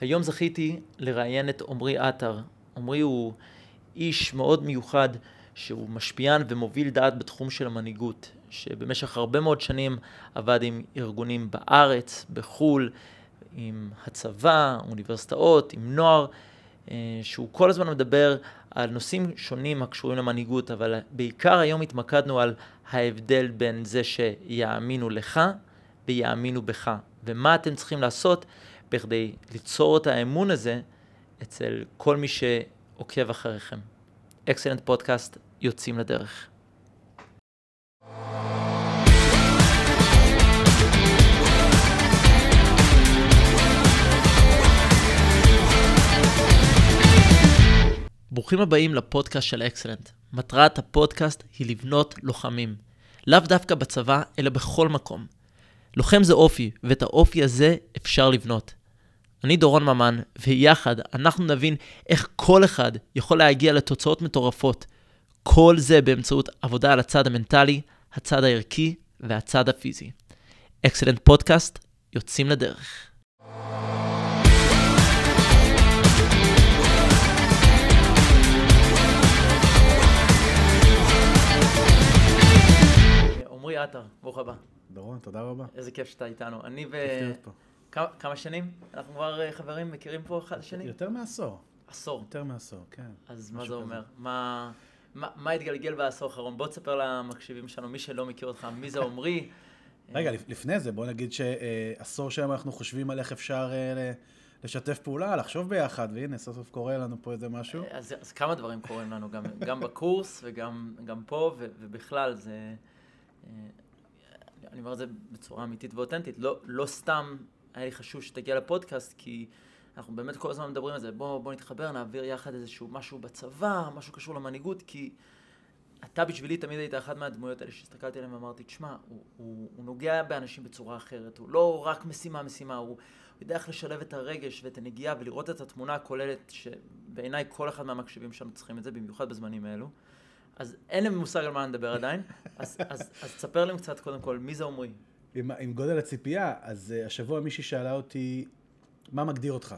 היום זכיתי לראיין את עמרי עטר. עמרי הוא איש מאוד מיוחד שהוא משפיען ומוביל דעת בתחום של המנהיגות, שבמשך הרבה מאוד שנים עבד עם ארגונים בארץ, בחו"ל, עם הצבא, אוניברסיטאות, עם נוער, אה, שהוא כל הזמן מדבר על נושאים שונים הקשורים למנהיגות, אבל בעיקר היום התמקדנו על ההבדל בין זה שיאמינו לך ויאמינו בך, ומה אתם צריכים לעשות בכדי ליצור את האמון הזה אצל כל מי שעוקב אחריכם. אקסלנט פודקאסט, יוצאים לדרך. ברוכים הבאים לפודקאסט של אקסלנט. מטרת הפודקאסט היא לבנות לוחמים. לאו דווקא בצבא, אלא בכל מקום. לוחם זה אופי, ואת האופי הזה אפשר לבנות. אני דורון ממן, ויחד אנחנו נבין איך כל אחד יכול להגיע לתוצאות מטורפות. כל זה באמצעות עבודה על הצד המנטלי, הצד הערכי והצד הפיזי. אקסלנט פודקאסט, יוצאים לדרך. עמרי עטר, ברוך הבא. דורון, תודה רבה. איזה כיף שאתה איתנו. אני ו... כמה, כמה שנים? אנחנו כבר אה, חברים, מכירים פה אחד לשני? יותר מעשור. עשור. יותר מעשור, כן. אז מה זה משהו אומר? כזה. מה, מה, מה התגלגל בעשור האחרון? בוא תספר למקשיבים שלנו, מי שלא מכיר אותך, מי זה עמרי? רגע, לפ- לפני זה, בוא נגיד שעשור שם אנחנו חושבים על איך אפשר אה, לשתף פעולה, לחשוב ביחד, והנה, סוף סוף קורה לנו פה איזה משהו. אז, אז כמה דברים קורים לנו, גם, גם בקורס וגם גם פה, ו, ובכלל, זה... אה, אני אומר את זה בצורה אמיתית ואותנטית. לא, לא סתם היה לי חשוב שתגיע לפודקאסט, כי אנחנו באמת כל הזמן מדברים על זה. בוא, בוא נתחבר, נעביר יחד איזשהו משהו בצבא, משהו קשור למנהיגות, כי אתה בשבילי תמיד היית אחת מהדמויות האלה שהסתכלתי עליהן ואמרתי, תשמע, הוא, הוא, הוא נוגע באנשים בצורה אחרת, הוא לא רק משימה משימה, הוא יודע איך לשלב את הרגש ואת הנגיעה ולראות את התמונה הכוללת, שבעיניי כל אחד מהמקשיבים שלנו צריכים את זה, במיוחד בזמנים האלו. אז אין לי מושג על מה נדבר עדיין, אז, אז, אז תספר להם קצת קודם כל, מי זה עמרי? עם, עם גודל הציפייה, אז uh, השבוע מישהי שאלה אותי, מה מגדיר אותך?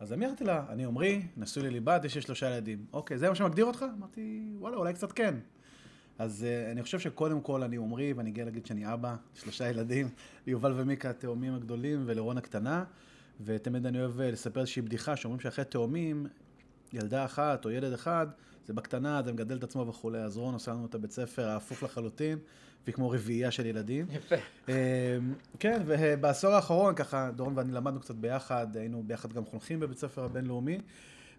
אז אמרתי לה, אני עמרי, נשוי לליבת, יש לי שלושה ילדים. אוקיי, זה מה שמגדיר אותך? אמרתי, וואלה, אולי קצת כן. אז uh, אני חושב שקודם כל אני עמרי, ואני גאה להגיד שאני אבא, שלושה ילדים, יובל ומיקה התאומים הגדולים, ולרון הקטנה, ותמיד אני אוהב אה, לספר איזושהי בדיחה, שאומרים שאחרי תאומים, ילדה אחת או ילד אחד, זה בקטנה, זה מגדל את עצמו וכולי. אז רון עושה לנו את הבית ספר ההפוך לחלוטין, והיא כמו רביעייה של ילדים. יפה. אמ, כן, ובעשור האחרון, ככה, דורון ואני למדנו קצת ביחד, היינו ביחד גם חונכים בבית ספר הבינלאומי,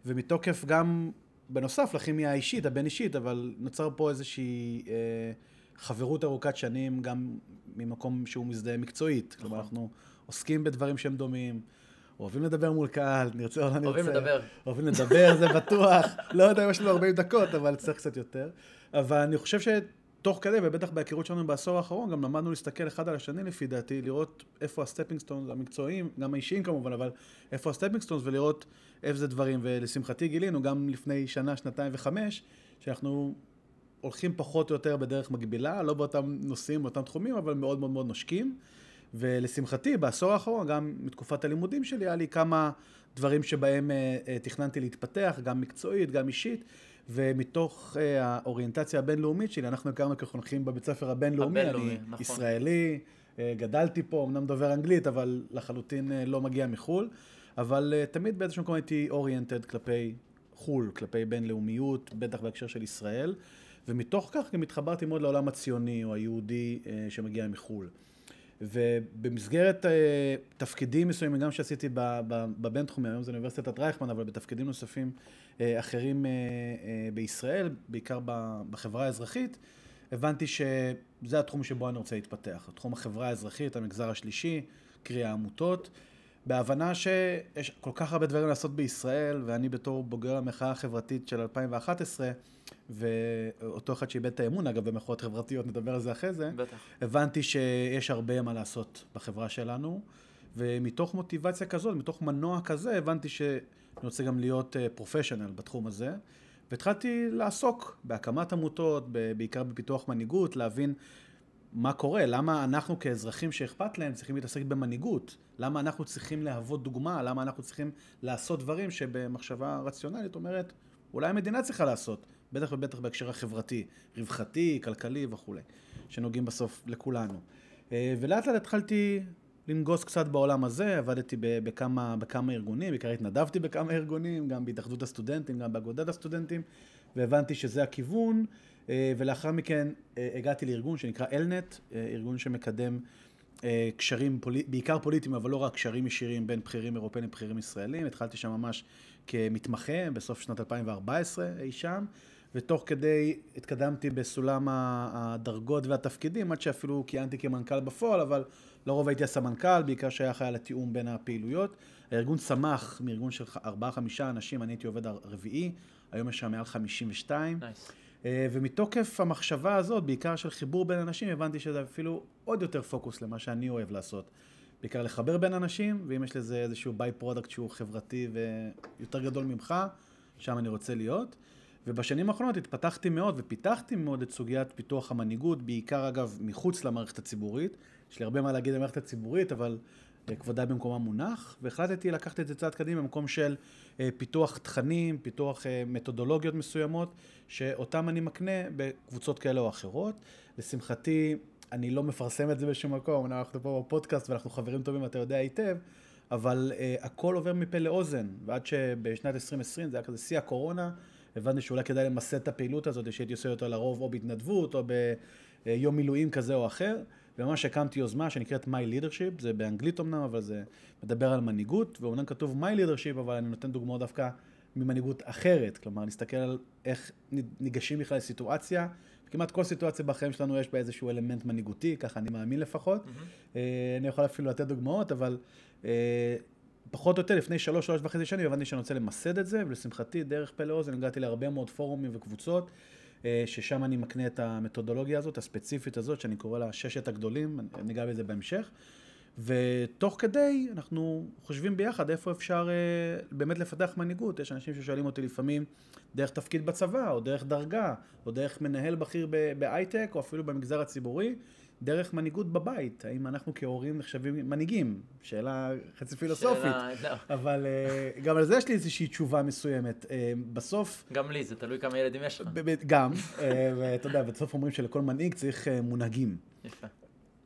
ומתוקף גם, בנוסף לכימיה האישית, הבין-אישית, אבל נוצר פה איזושהי אה, חברות ארוכת שנים, גם ממקום שהוא מזדהה מקצועית. נכון. כלומר, אנחנו עוסקים בדברים שהם דומים. אוהבים לדבר מול קהל, נרצה או לא נרצה. אוהבים לדבר. אוהבים לדבר, זה בטוח. לא יודע אם יש לנו 40 דקות, אבל צריך קצת יותר. אבל אני חושב שתוך כדי, ובטח בהיכרות שלנו בעשור האחרון, גם למדנו להסתכל אחד על השני לפי דעתי, לראות איפה ה stepping stones המקצועיים, גם האישיים כמובן, אבל איפה ה stepping stones, ולראות איפה זה דברים. ולשמחתי גילינו, גם לפני שנה, שנתיים וחמש, שאנחנו הולכים פחות או יותר בדרך מקבילה, לא באותם נושאים, באותם תחומים, אבל מאוד מאוד מאוד נושקים. ולשמחתי, בעשור האחרון, גם מתקופת הלימודים שלי, היה לי כמה דברים שבהם אה, אה, תכננתי להתפתח, גם מקצועית, גם אישית, ומתוך אה, האוריינטציה הבינלאומית שלי, אנחנו הכרנו כחונכים בבית ספר הבינלאומי, הבינלאומי, אני נכון. ישראלי, אה, גדלתי פה, אמנם דובר אנגלית, אבל לחלוטין אה, לא מגיע מחו"ל, אבל אה, תמיד באיזשהו מקום הייתי אוריינטד כלפי חו"ל, כלפי בינלאומיות, בטח בהקשר של ישראל, ומתוך כך גם התחברתי מאוד לעולם הציוני או היהודי אה, שמגיע מחו"ל. ובמסגרת אה, תפקידים מסוימים, גם שעשיתי בבינתחומי, היום זה אוניברסיטת רייכמן, אבל בתפקידים נוספים אה, אחרים אה, אה, בישראל, בעיקר בחברה האזרחית, הבנתי שזה התחום שבו אני רוצה להתפתח. תחום החברה האזרחית, המגזר השלישי, קרי העמותות, בהבנה שיש כל כך הרבה דברים לעשות בישראל, ואני בתור בוגר המחאה החברתית של 2011, ואותו אחד שאיבד את האמון, אגב, במחאות חברתיות, נדבר על זה אחרי זה, בטח. הבנתי שיש הרבה מה לעשות בחברה שלנו, ומתוך מוטיבציה כזאת, מתוך מנוע כזה, הבנתי שאני רוצה גם להיות פרופשיונל בתחום הזה. והתחלתי לעסוק בהקמת עמותות, בעיקר בפיתוח מנהיגות, להבין מה קורה? למה אנחנו כאזרחים שאכפת להם צריכים להתעסק במנהיגות? למה אנחנו צריכים להוות דוגמה? למה אנחנו צריכים לעשות דברים שבמחשבה רציונלית אומרת, אולי המדינה צריכה לעשות, בטח ובטח בהקשר החברתי, רווחתי, כלכלי וכולי, שנוגעים בסוף לכולנו. אה, ולאט לאט התחלתי לנגוס קצת בעולם הזה, עבדתי בכמה, בכמה ארגונים, בעיקר התנדבתי בכמה ארגונים, גם בהתאחדות הסטודנטים, גם באגודת הסטודנטים, והבנתי שזה הכיוון, ולאחר מכן אה, הגעתי לארגון שנקרא אלנט, ארגון שמקדם קשרים, בעיקר פוליטיים, אבל לא רק קשרים ישירים בין בכירים אירופאים לבכירים ישראלים. התחלתי שם ממש כמתמחה בסוף שנת 2014 אי שם, ותוך כדי התקדמתי בסולם הדרגות והתפקידים, עד שאפילו כיהנתי כמנכ"ל בפועל, אבל לרוב הייתי הסמנכ"ל, בעיקר שהיה אחראי על התיאום בין הפעילויות. הארגון צמח מארגון של ארבעה-חמישה אנשים, אני הייתי עובד הרביעי, היום יש שם מעל 52. Nice. אה, ומתוקף המחשבה הזאת, בעיקר של חיבור בין אנשים, הבנתי שזה אפילו עוד יותר פוקוס למה שאני אוהב לעשות. בעיקר לחבר בין אנשים, ואם יש לזה איזשהו by-product שהוא חברתי ויותר גדול ממך, שם אני רוצה להיות. ובשנים האחרונות התפתחתי מאוד ופיתחתי מאוד את סוגיית פיתוח המנהיגות, בעיקר אגב מחוץ למערכת הציבורית. יש לי הרבה מה להגיד על המערכת הציבורית, אבל כבודה במקומה מונח, והחלטתי לקחת את זה צעד קדימה במקום של אה, פיתוח תכנים, פיתוח אה, מתודולוגיות מסוימות, שאותם אני מקנה בקבוצות כאלה או אחרות. לשמחתי, אני לא מפרסם את זה בשום מקום, אנחנו פה בפודקאסט ואנחנו חברים טובים, אתה יודע היטב, אבל uh, הכל עובר מפה לאוזן, ועד שבשנת 2020, זה היה כזה שיא הקורונה, הבנתי שאולי כדאי למסד את הפעילות הזאת, שהייתי עושה אותה לרוב או בהתנדבות או ביום מילואים כזה או אחר, וממש הקמתי יוזמה שנקראת My Leadership, זה באנגלית אמנם, אבל זה מדבר על מנהיגות, ואומנם כתוב My Leadership, אבל אני נותן דוגמאות דווקא ממנהיגות אחרת, כלומר, להסתכל על איך ניגשים בכלל לסיטואציה. כמעט כל סיטואציה בחיים שלנו יש בה איזשהו אלמנט מנהיגותי, ככה אני מאמין לפחות. Mm-hmm. אני יכול אפילו לתת דוגמאות, אבל אה, פחות או יותר לפני שלוש, שלוש וחצי שנים הבנתי שאני רוצה למסד את זה, ולשמחתי, דרך פלא אוזן הגעתי להרבה מאוד פורומים וקבוצות, ששם אני מקנה את המתודולוגיה הזאת, הספציפית הזאת, שאני קורא לה ששת הגדולים, אני אגע בזה בהמשך. ותוך כדי אנחנו חושבים ביחד איפה אפשר אה, באמת לפתח מנהיגות. יש אנשים ששואלים אותי לפעמים דרך תפקיד בצבא, או דרך דרגה, או דרך מנהל בכיר בהייטק, או אפילו במגזר הציבורי, דרך מנהיגות בבית. האם אנחנו כהורים נחשבים מנהיגים? שאלה חצי פילוסופית. שאלה, לא. אבל אה, גם על זה יש לי איזושהי תשובה מסוימת. אה, בסוף... גם לי, זה תלוי כמה ילדים יש לך. גם, אה, ואתה יודע, בסוף אומרים שלכל מנהיג צריך מונהגים. יפה.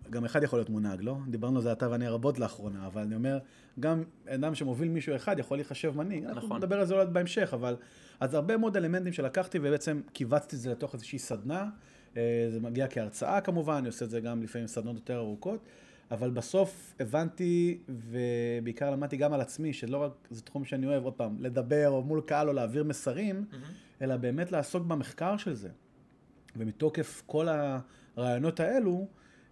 גם אחד יכול להיות מונהג, לא? דיברנו על זה אתה ואני רבות לאחרונה, אבל אני אומר, גם אדם שמוביל מישהו אחד יכול להיחשב מנהיג. נכון. אנחנו נדבר על זה אולי בהמשך, אבל... אז הרבה מאוד אלמנטים שלקחתי ובעצם קיבצתי את זה לתוך איזושהי סדנה. אה, זה מגיע כהרצאה כמובן, אני עושה את זה גם לפעמים סדנות יותר ארוכות, אבל בסוף הבנתי, ובעיקר למדתי גם על עצמי, שלא רק זה תחום שאני אוהב, עוד פעם, לדבר או מול קהל או להעביר מסרים, mm-hmm. אלא באמת לעסוק במחקר של זה. ומתוקף כל הרעיונות האלו,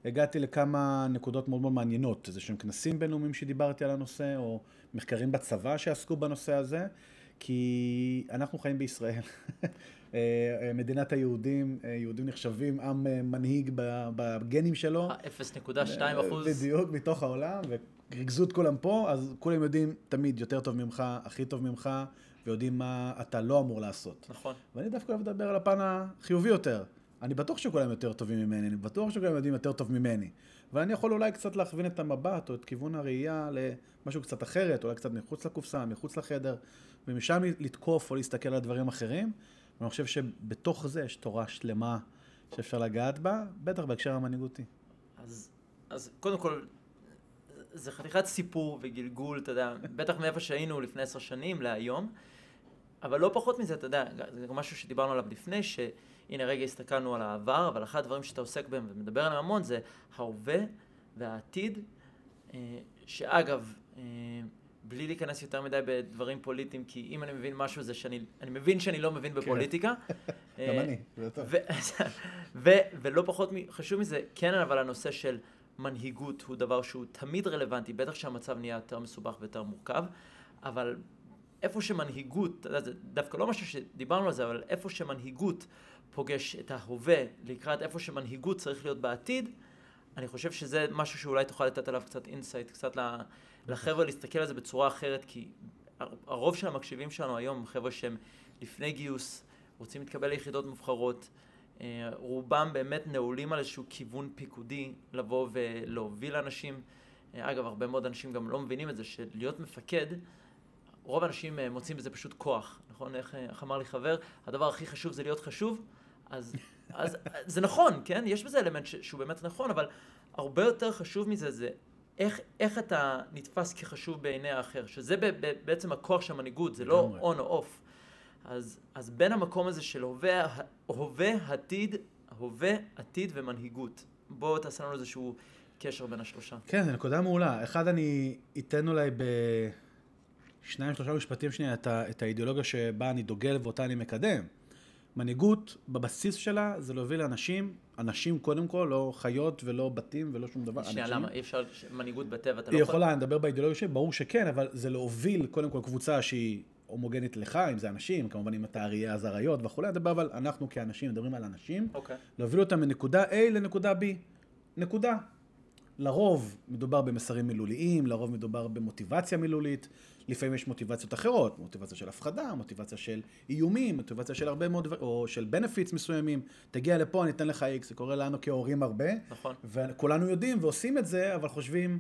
הגעתי לכמה נקודות מאוד מאוד מעניינות, איזה שהם כנסים בינלאומיים שדיברתי על הנושא, או מחקרים בצבא שעסקו בנושא הזה, כי אנחנו חיים בישראל. אה, אה, מדינת היהודים, אה, יהודים נחשבים עם מנהיג בגנים שלו. 0.2 אחוז. בדיוק, מתוך העולם, וריכזו את כולם פה, אז כולם יודעים תמיד יותר טוב ממך, הכי טוב ממך, ויודעים מה אתה לא אמור לעשות. נכון. ואני דווקא אוהב לדבר על הפן החיובי יותר. אני בטוח שכולם יותר טובים ממני, אני בטוח שכולם יודעים יותר טוב ממני. אבל אני יכול אולי קצת להכווין את המבט או את כיוון הראייה למשהו קצת אחרת, אולי קצת מחוץ לקופסה, מחוץ לחדר, ומשם לתקוף או להסתכל על דברים אחרים. ואני חושב שבתוך זה יש תורה שלמה שאפשר לגעת בה, בטח בהקשר המנהיגותי. אז, אז קודם כל, זה חתיכת סיפור וגלגול, אתה יודע, בטח מאיפה שהיינו לפני עשר שנים להיום, אבל לא פחות מזה, אתה יודע, זה גם משהו שדיברנו עליו לפני, שהנה רגע הסתכלנו על העבר, אבל אחד הדברים שאתה עוסק בהם ומדבר עליהם המון זה ההווה והעתיד, אה, שאגב, אה, בלי להיכנס יותר מדי בדברים פוליטיים, כי אם אני מבין משהו זה שאני, אני מבין שאני לא מבין בפוליטיקה. כן. גם אני, זה טוב. ולא פחות חשוב מזה, כן אבל הנושא של מנהיגות הוא דבר שהוא תמיד רלוונטי, בטח שהמצב נהיה יותר מסובך ויותר מורכב, אבל איפה שמנהיגות, זה דווקא לא משהו שדיברנו על זה, אבל איפה שמנהיגות פוגש את ההווה לקראת איפה שמנהיגות צריך להיות בעתיד, אני חושב שזה משהו שאולי תוכל לתת עליו קצת insight, קצת לחבר'ה להסתכל על זה בצורה אחרת, כי הרוב של המקשיבים שלנו היום הם חבר'ה שהם לפני גיוס, רוצים להתקבל ליחידות מובחרות, אה, רובם באמת נעולים על איזשהו כיוון פיקודי לבוא ולהוביל אנשים. אה, אגב, הרבה מאוד אנשים גם לא מבינים את זה, שלהיות מפקד, רוב האנשים אה, מוצאים בזה פשוט כוח, נכון? איך, איך אמר לי חבר, הדבר הכי חשוב זה להיות חשוב, אז, אז זה נכון, כן? יש בזה אלמנט ש, שהוא באמת נכון, אבל הרבה יותר חשוב מזה זה איך, איך אתה נתפס כחשוב בעיני האחר, שזה ב, ב, בעצם הכוח של המנהיגות, זה לא on או off. אז, אז בין המקום הזה של הווה, הווה, עתיד, הווה, עתיד ומנהיגות. בואו תעשה לנו איזשהו קשר בין השלושה. כן, זו נקודה מעולה. אחד, אני אתן אולי בשניים, שלושה משפטים שנייה את, ה, את האידיאולוגיה שבה אני דוגל ואותה אני מקדם. מנהיגות, בבסיס שלה, זה להוביל לאנשים, אנשים קודם כל, לא חיות ולא בתים ולא שום דבר. שנייה, למה? אי אפשר מנהיגות בטבע, אתה לא יכול... היא יכולה, אני מדבר באידיאולוגיה שלי, ברור שכן, אבל זה להוביל קודם כל קבוצה שהיא הומוגנית לך, אם זה אנשים, כמובן אם אתה אריה אז אריות וכולי, אני מדבר אבל אנחנו כאנשים מדברים על אנשים, okay. אוקיי. להוביל אותם מנקודה A לנקודה B, נקודה. לרוב מדובר במסרים מילוליים, לרוב מדובר במוטיבציה מילולית, לפעמים יש מוטיבציות אחרות, מוטיבציה של הפחדה, מוטיבציה של איומים, מוטיבציה של הרבה מאוד, או של בנפיטס מסוימים, תגיע לפה, אני אתן לך איקס, זה קורה לנו כהורים הרבה, נכון. וכולנו יודעים ועושים את זה, אבל חושבים,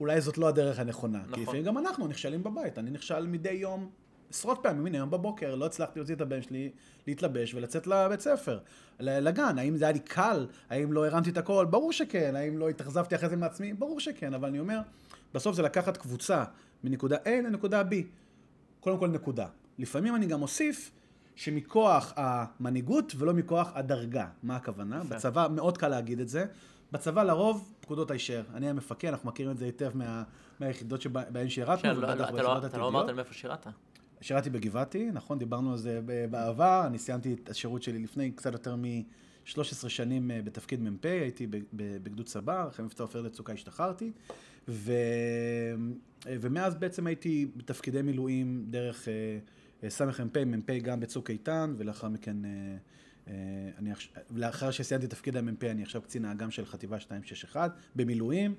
אולי זאת לא הדרך הנכונה. נכון. כי לפעמים גם אנחנו נכשלים בבית, אני נכשל מדי יום עשרות פעמים, הנה היום בבוקר לא הצלחתי להוציא את הבן שלי להתלבש ולצאת לבית ספר, לגן, האם זה היה לי קל, האם לא הרמתי את הכל, ברור שכן, האם לא התאכזבתי אחרי זה מעצמי, ברור שכן, אבל אני אומר, בסוף זה לקחת קבוצה מנקודה A לנקודה B, קודם כל נקודה. לפעמים אני גם אוסיף שמכוח המנהיגות ולא מכוח הדרגה. מה הכוונה? בצבא מאוד קל להגיד את זה. בצבא לרוב פקודות הישר. אני המפקד, אנחנו מכירים את זה היטב מה, מהיחידות שבהן שירתנו, לא, ביחידות עתידיות. אתה לא אמרת מאיפה שירת. שירתי בגבעתי, נכון, דיברנו על זה בעבר, אני סיימתי את השירות שלי לפני קצת יותר מ-13 שנים אה, בתפקיד מ"פ, הייתי בגדוד צבר, אחרי מבצע עופר לצוקה השתחררתי, ו... אה, ומאז בעצם הייתי בתפקידי מילואים דרך אה, סמ"פ, מ"פ גם בצוק איתן, ולאחר מכן, אני, לאחר שסיימתי תפקיד המ"פ, אני עכשיו קצין האג"ם של חטיבה 261 במילואים.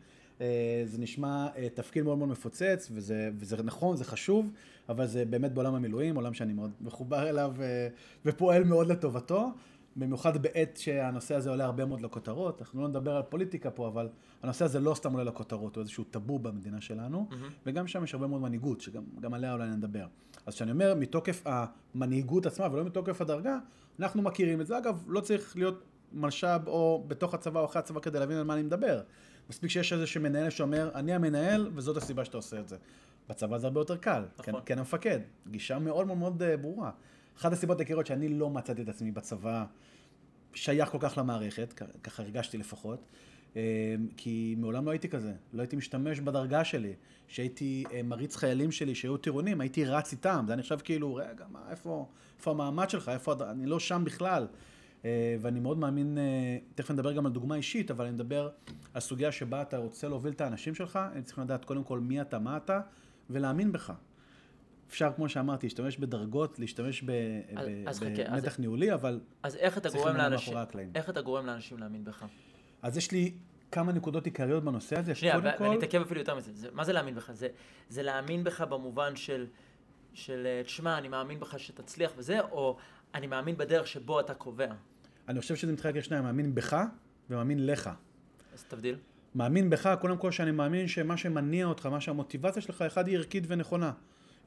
זה נשמע תפקיד מאוד מאוד מפוצץ, וזה, וזה נכון, זה חשוב, אבל זה באמת בעולם המילואים, עולם שאני מאוד מחובר אליו אה, ופועל מאוד לטובתו. במיוחד בעת שהנושא הזה עולה הרבה מאוד לכותרות, אנחנו לא נדבר על פוליטיקה פה, אבל הנושא הזה לא סתם עולה לכותרות, הוא איזשהו טאבו במדינה שלנו, mm-hmm. וגם שם יש הרבה מאוד מנהיגות, שגם עליה אולי נדבר. אז כשאני אומר מתוקף המנהיגות עצמה ולא מתוקף הדרגה, אנחנו מכירים את זה. אגב, לא צריך להיות מלש"ב או בתוך הצבא או אחרי הצבא כדי להבין על מה אני מדבר. מספיק שיש איזה מנהל שאומר, אני המנהל וזאת הסיבה שאתה עושה את זה. בצבא זה הרבה יותר קל, נכון. כן, כן המפקד, גישה מאוד מאוד מאוד אה, ברורה. אחת הסיבות העיקריות שאני לא מצאתי את עצמי בצבא שייך כל כך למערכת, ככה הרגשתי לפחות, אה, כי מעולם לא הייתי כזה, לא הייתי משתמש בדרגה שלי, שהייתי אה, מריץ חיילים שלי שהיו טירונים, הייתי רץ איתם, זה היה נחשב כאילו, רגע, מה, איפה, איפה המעמד שלך, איפה, אני לא שם בכלל. ואני מאוד מאמין, תכף נדבר גם על דוגמה אישית, אבל אני מדבר על סוגיה שבה אתה רוצה להוביל את האנשים שלך, הם צריכים לדעת קודם כל מי אתה, מה אתה, ולהאמין בך. אפשר, כמו שאמרתי, להשתמש בדרגות, להשתמש במתח ניהולי, אבל אז איך אתה גורם לאנשים, איך אתה גורם לאנשים להאמין בך? אז יש לי כמה נקודות עיקריות בנושא הזה, שנייה, ואני כל... אתעכב אפילו יותר מזה. זה, מה זה להאמין בך? זה, זה להאמין בך במובן של, של, אה, תשמע, אני מאמין בך שתצליח וזה, או אני מאמין בדרך שבו אתה קובע. אני חושב שזה מתחלק לשניים, מאמין בך ומאמין לך. אז תבדיל. מאמין בך, קודם כל שאני מאמין שמה שמניע אותך, מה שהמוטיבציה שלך, אחד היא ערכית ונכונה.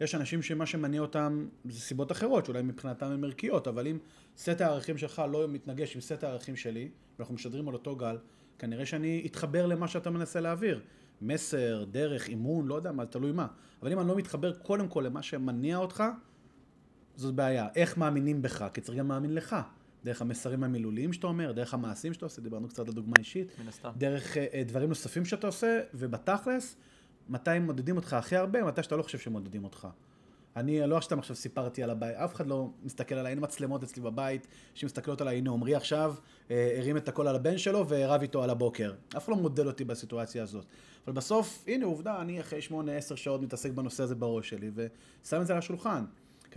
יש אנשים שמה שמניע אותם זה סיבות אחרות, שאולי מבחינתם הן ערכיות, אבל אם סט הערכים שלך לא מתנגש עם סט הערכים שלי, ואנחנו משדרים על אותו גל, כנראה שאני אתחבר למה שאתה מנסה להעביר. מסר, דרך, אימון, לא יודע מה, תלוי מה. אבל אם אני לא מתחבר קודם כל למה שמניע אותך, זאת בעיה. איך מאמינים בך? כי צריך גם להאמין לך. דרך המסרים המילוליים שאתה אומר, דרך המעשים שאתה עושה, דיברנו קצת על דוגמה אישית, דרך uh, דברים נוספים שאתה עושה, ובתכלס, מתי מודדים אותך הכי הרבה? מתי שאתה לא חושב שמודדים אותך. אני לא סתם עכשיו סיפרתי על הבית, אף אחד לא מסתכל עליי, אין מצלמות אצלי בבית שמסתכלות עליי, הנה עמרי עכשיו אה, הרים את הכל על הבן שלו ורב איתו על הבוקר. אף אחד לא מודד אותי בסיטואציה הזאת. אבל בסוף, הנה עובדה, אני אחרי שמונה, עשר שעות מתעסק בנושא הזה בראש שלי, ושם את זה על השולחן.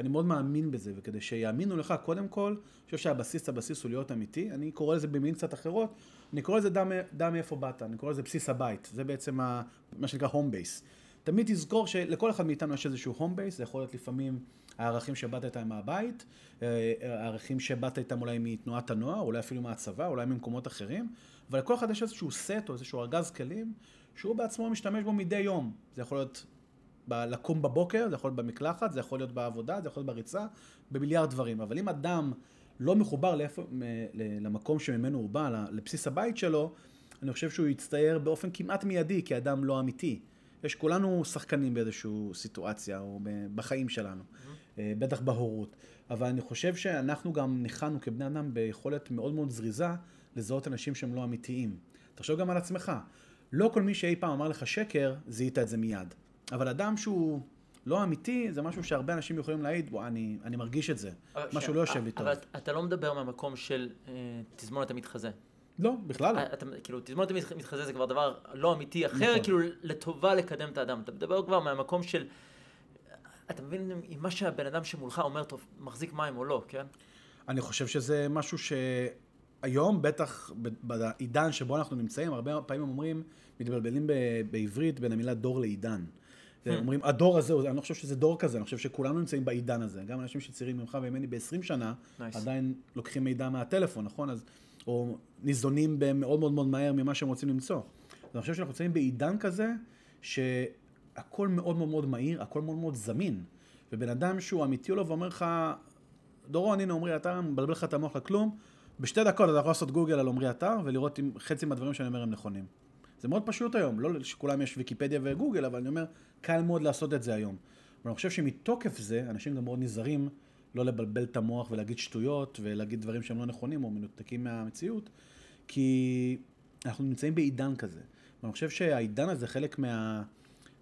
כי אני מאוד מאמין בזה, וכדי שיאמינו לך, קודם כל, אני חושב שהבסיס, הבסיס הוא להיות אמיתי. אני קורא לזה במילים קצת אחרות, אני קורא לזה דע מאיפה באת, אני קורא לזה בסיס הבית. זה בעצם ה, מה שנקרא home base. תמיד תזכור שלכל אחד מאיתנו יש איזשהו הום בייס, זה יכול להיות לפעמים הערכים שבאת איתם מהבית, אה, הערכים שבאת איתם אולי מתנועת הנוער, אולי אפילו מהצבא, אולי ממקומות אחרים, אבל לכל אחד יש איזשהו סט או איזשהו ארגז כלים שהוא בעצמו משתמש בו מדי יום. זה יכול להיות ב- לקום בבוקר, זה יכול להיות במקלחת, זה יכול להיות בעבודה, זה יכול להיות בריצה, במיליארד דברים. אבל אם אדם לא מחובר לאיפה, למקום שממנו הוא בא, לבסיס הבית שלו, אני חושב שהוא יצטייר באופן כמעט מיידי כאדם לא אמיתי. יש כולנו שחקנים באיזושהי סיטואציה או בחיים שלנו, אה, בטח בהורות. אבל אני חושב שאנחנו גם ניחנו כבני אדם ביכולת מאוד מאוד זריזה לזהות אנשים שהם לא אמיתיים. תחשוב גם על עצמך. לא כל מי שאי פעם אמר לך שקר, זיהית את זה מיד. אבל אדם שהוא לא אמיתי, זה משהו שהרבה אנשים יכולים להעיד, וואי, אני, אני מרגיש את זה. אבל משהו לא יושב לי טוב. אבל אתה לא מדבר מהמקום של אה, תזמונת המתחזה. לא, בכלל לא. אה, אתה, כאילו, תזמונת המתחזה זה כבר דבר לא אמיתי אחר, נכון. כאילו, לטובה לקדם את האדם. אתה מדבר כבר מהמקום של... אתה מבין אם מה שהבן אדם שמולך אומר, טוב, מחזיק מים או לא, כן? אני חושב שזה משהו שהיום, בטח בעידן שבו אנחנו נמצאים, הרבה פעמים אומרים, מתבלבלים ב- בעברית בין המילה דור לעידן. זה, אומרים, הדור הזה, אני לא חושב שזה דור כזה, אני חושב שכולנו נמצאים בעידן הזה. גם אנשים שצעירים ממך וממני ב-20 שנה, Nice. עדיין לוקחים מידע מהטלפון, נכון? אז, או ניזונים מאוד מאוד מאוד מהר ממה שהם רוצים למצוא. אז אני חושב שאנחנו נמצאים בעידן כזה, שהכל מאוד מאוד מאוד מהיר, הכל מאוד מאוד זמין. ובן אדם שהוא אמיתי לו ואומר לך, דורון, הנה עמרי אתר, מבלבל לך את המוח לכלום, בשתי דקות אתה יכול לעשות גוגל על עמרי אתר ולראות אם חצי מהדברים שאני אומר הם נכונים. זה מאוד פשוט היום, לא שכולם יש ויקיפדיה וגוגל, אבל אני אומר, קל מאוד לעשות את זה היום. ואני חושב שמתוקף זה, אנשים גם מאוד נזהרים לא לבלבל את המוח ולהגיד שטויות ולהגיד דברים שהם לא נכונים או מנותקים מהמציאות, כי אנחנו נמצאים בעידן כזה. ואני חושב שהעידן הזה, חלק מה,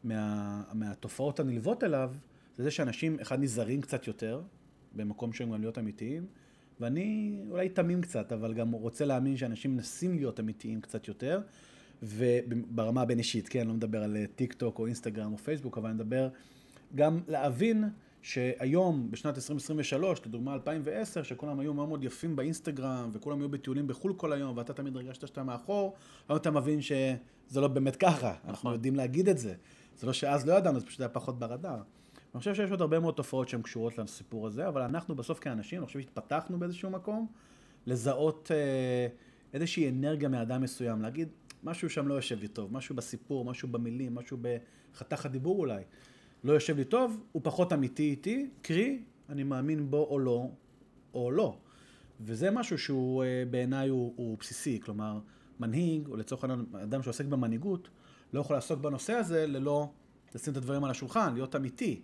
מה, מהתופעות הנלוות אליו, זה זה שאנשים, אחד, נזהרים קצת יותר, במקום שהם גם להיות אמיתיים, ואני אולי תמים קצת, אבל גם רוצה להאמין שאנשים מנסים להיות אמיתיים קצת יותר, וברמה הבין-אישית, כן, אני לא מדבר על אה, טיק טוק או אינסטגרם או פייסבוק, אבל אני מדבר גם להבין שהיום, בשנת 2023, לדוגמה 2010, שכולם היו מאוד מאוד יפים באינסטגרם, וכולם היו בטיולים בחו"ל כל היום, ואתה תמיד הרגשת שאתה מאחור, היום אתה מבין שזה לא באמת ככה, אנחנו יודעים להגיד את זה. זה לא שאז לא ידענו, זה פשוט היה פחות ברדאר. אני חושב שיש עוד הרבה מאוד תופעות שהן קשורות לסיפור הזה, אבל אנחנו בסוף כאנשים, אני חושב שהתפתחנו באיזשהו מקום, לזהות אה, איזושהי אנרגיה מאדם מסוים, להגיד, משהו שם לא יושב לי טוב, משהו בסיפור, משהו במילים, משהו בחתך הדיבור אולי, לא יושב לי טוב, הוא פחות אמיתי איתי, קרי, אני מאמין בו או לא, או לא. וזה משהו שהוא אה, בעיניי הוא, הוא בסיסי, כלומר, מנהיג, או לצורך העניין, אדם שעוסק במנהיגות, לא יכול לעסוק בנושא הזה ללא לשים את הדברים על השולחן, להיות אמיתי.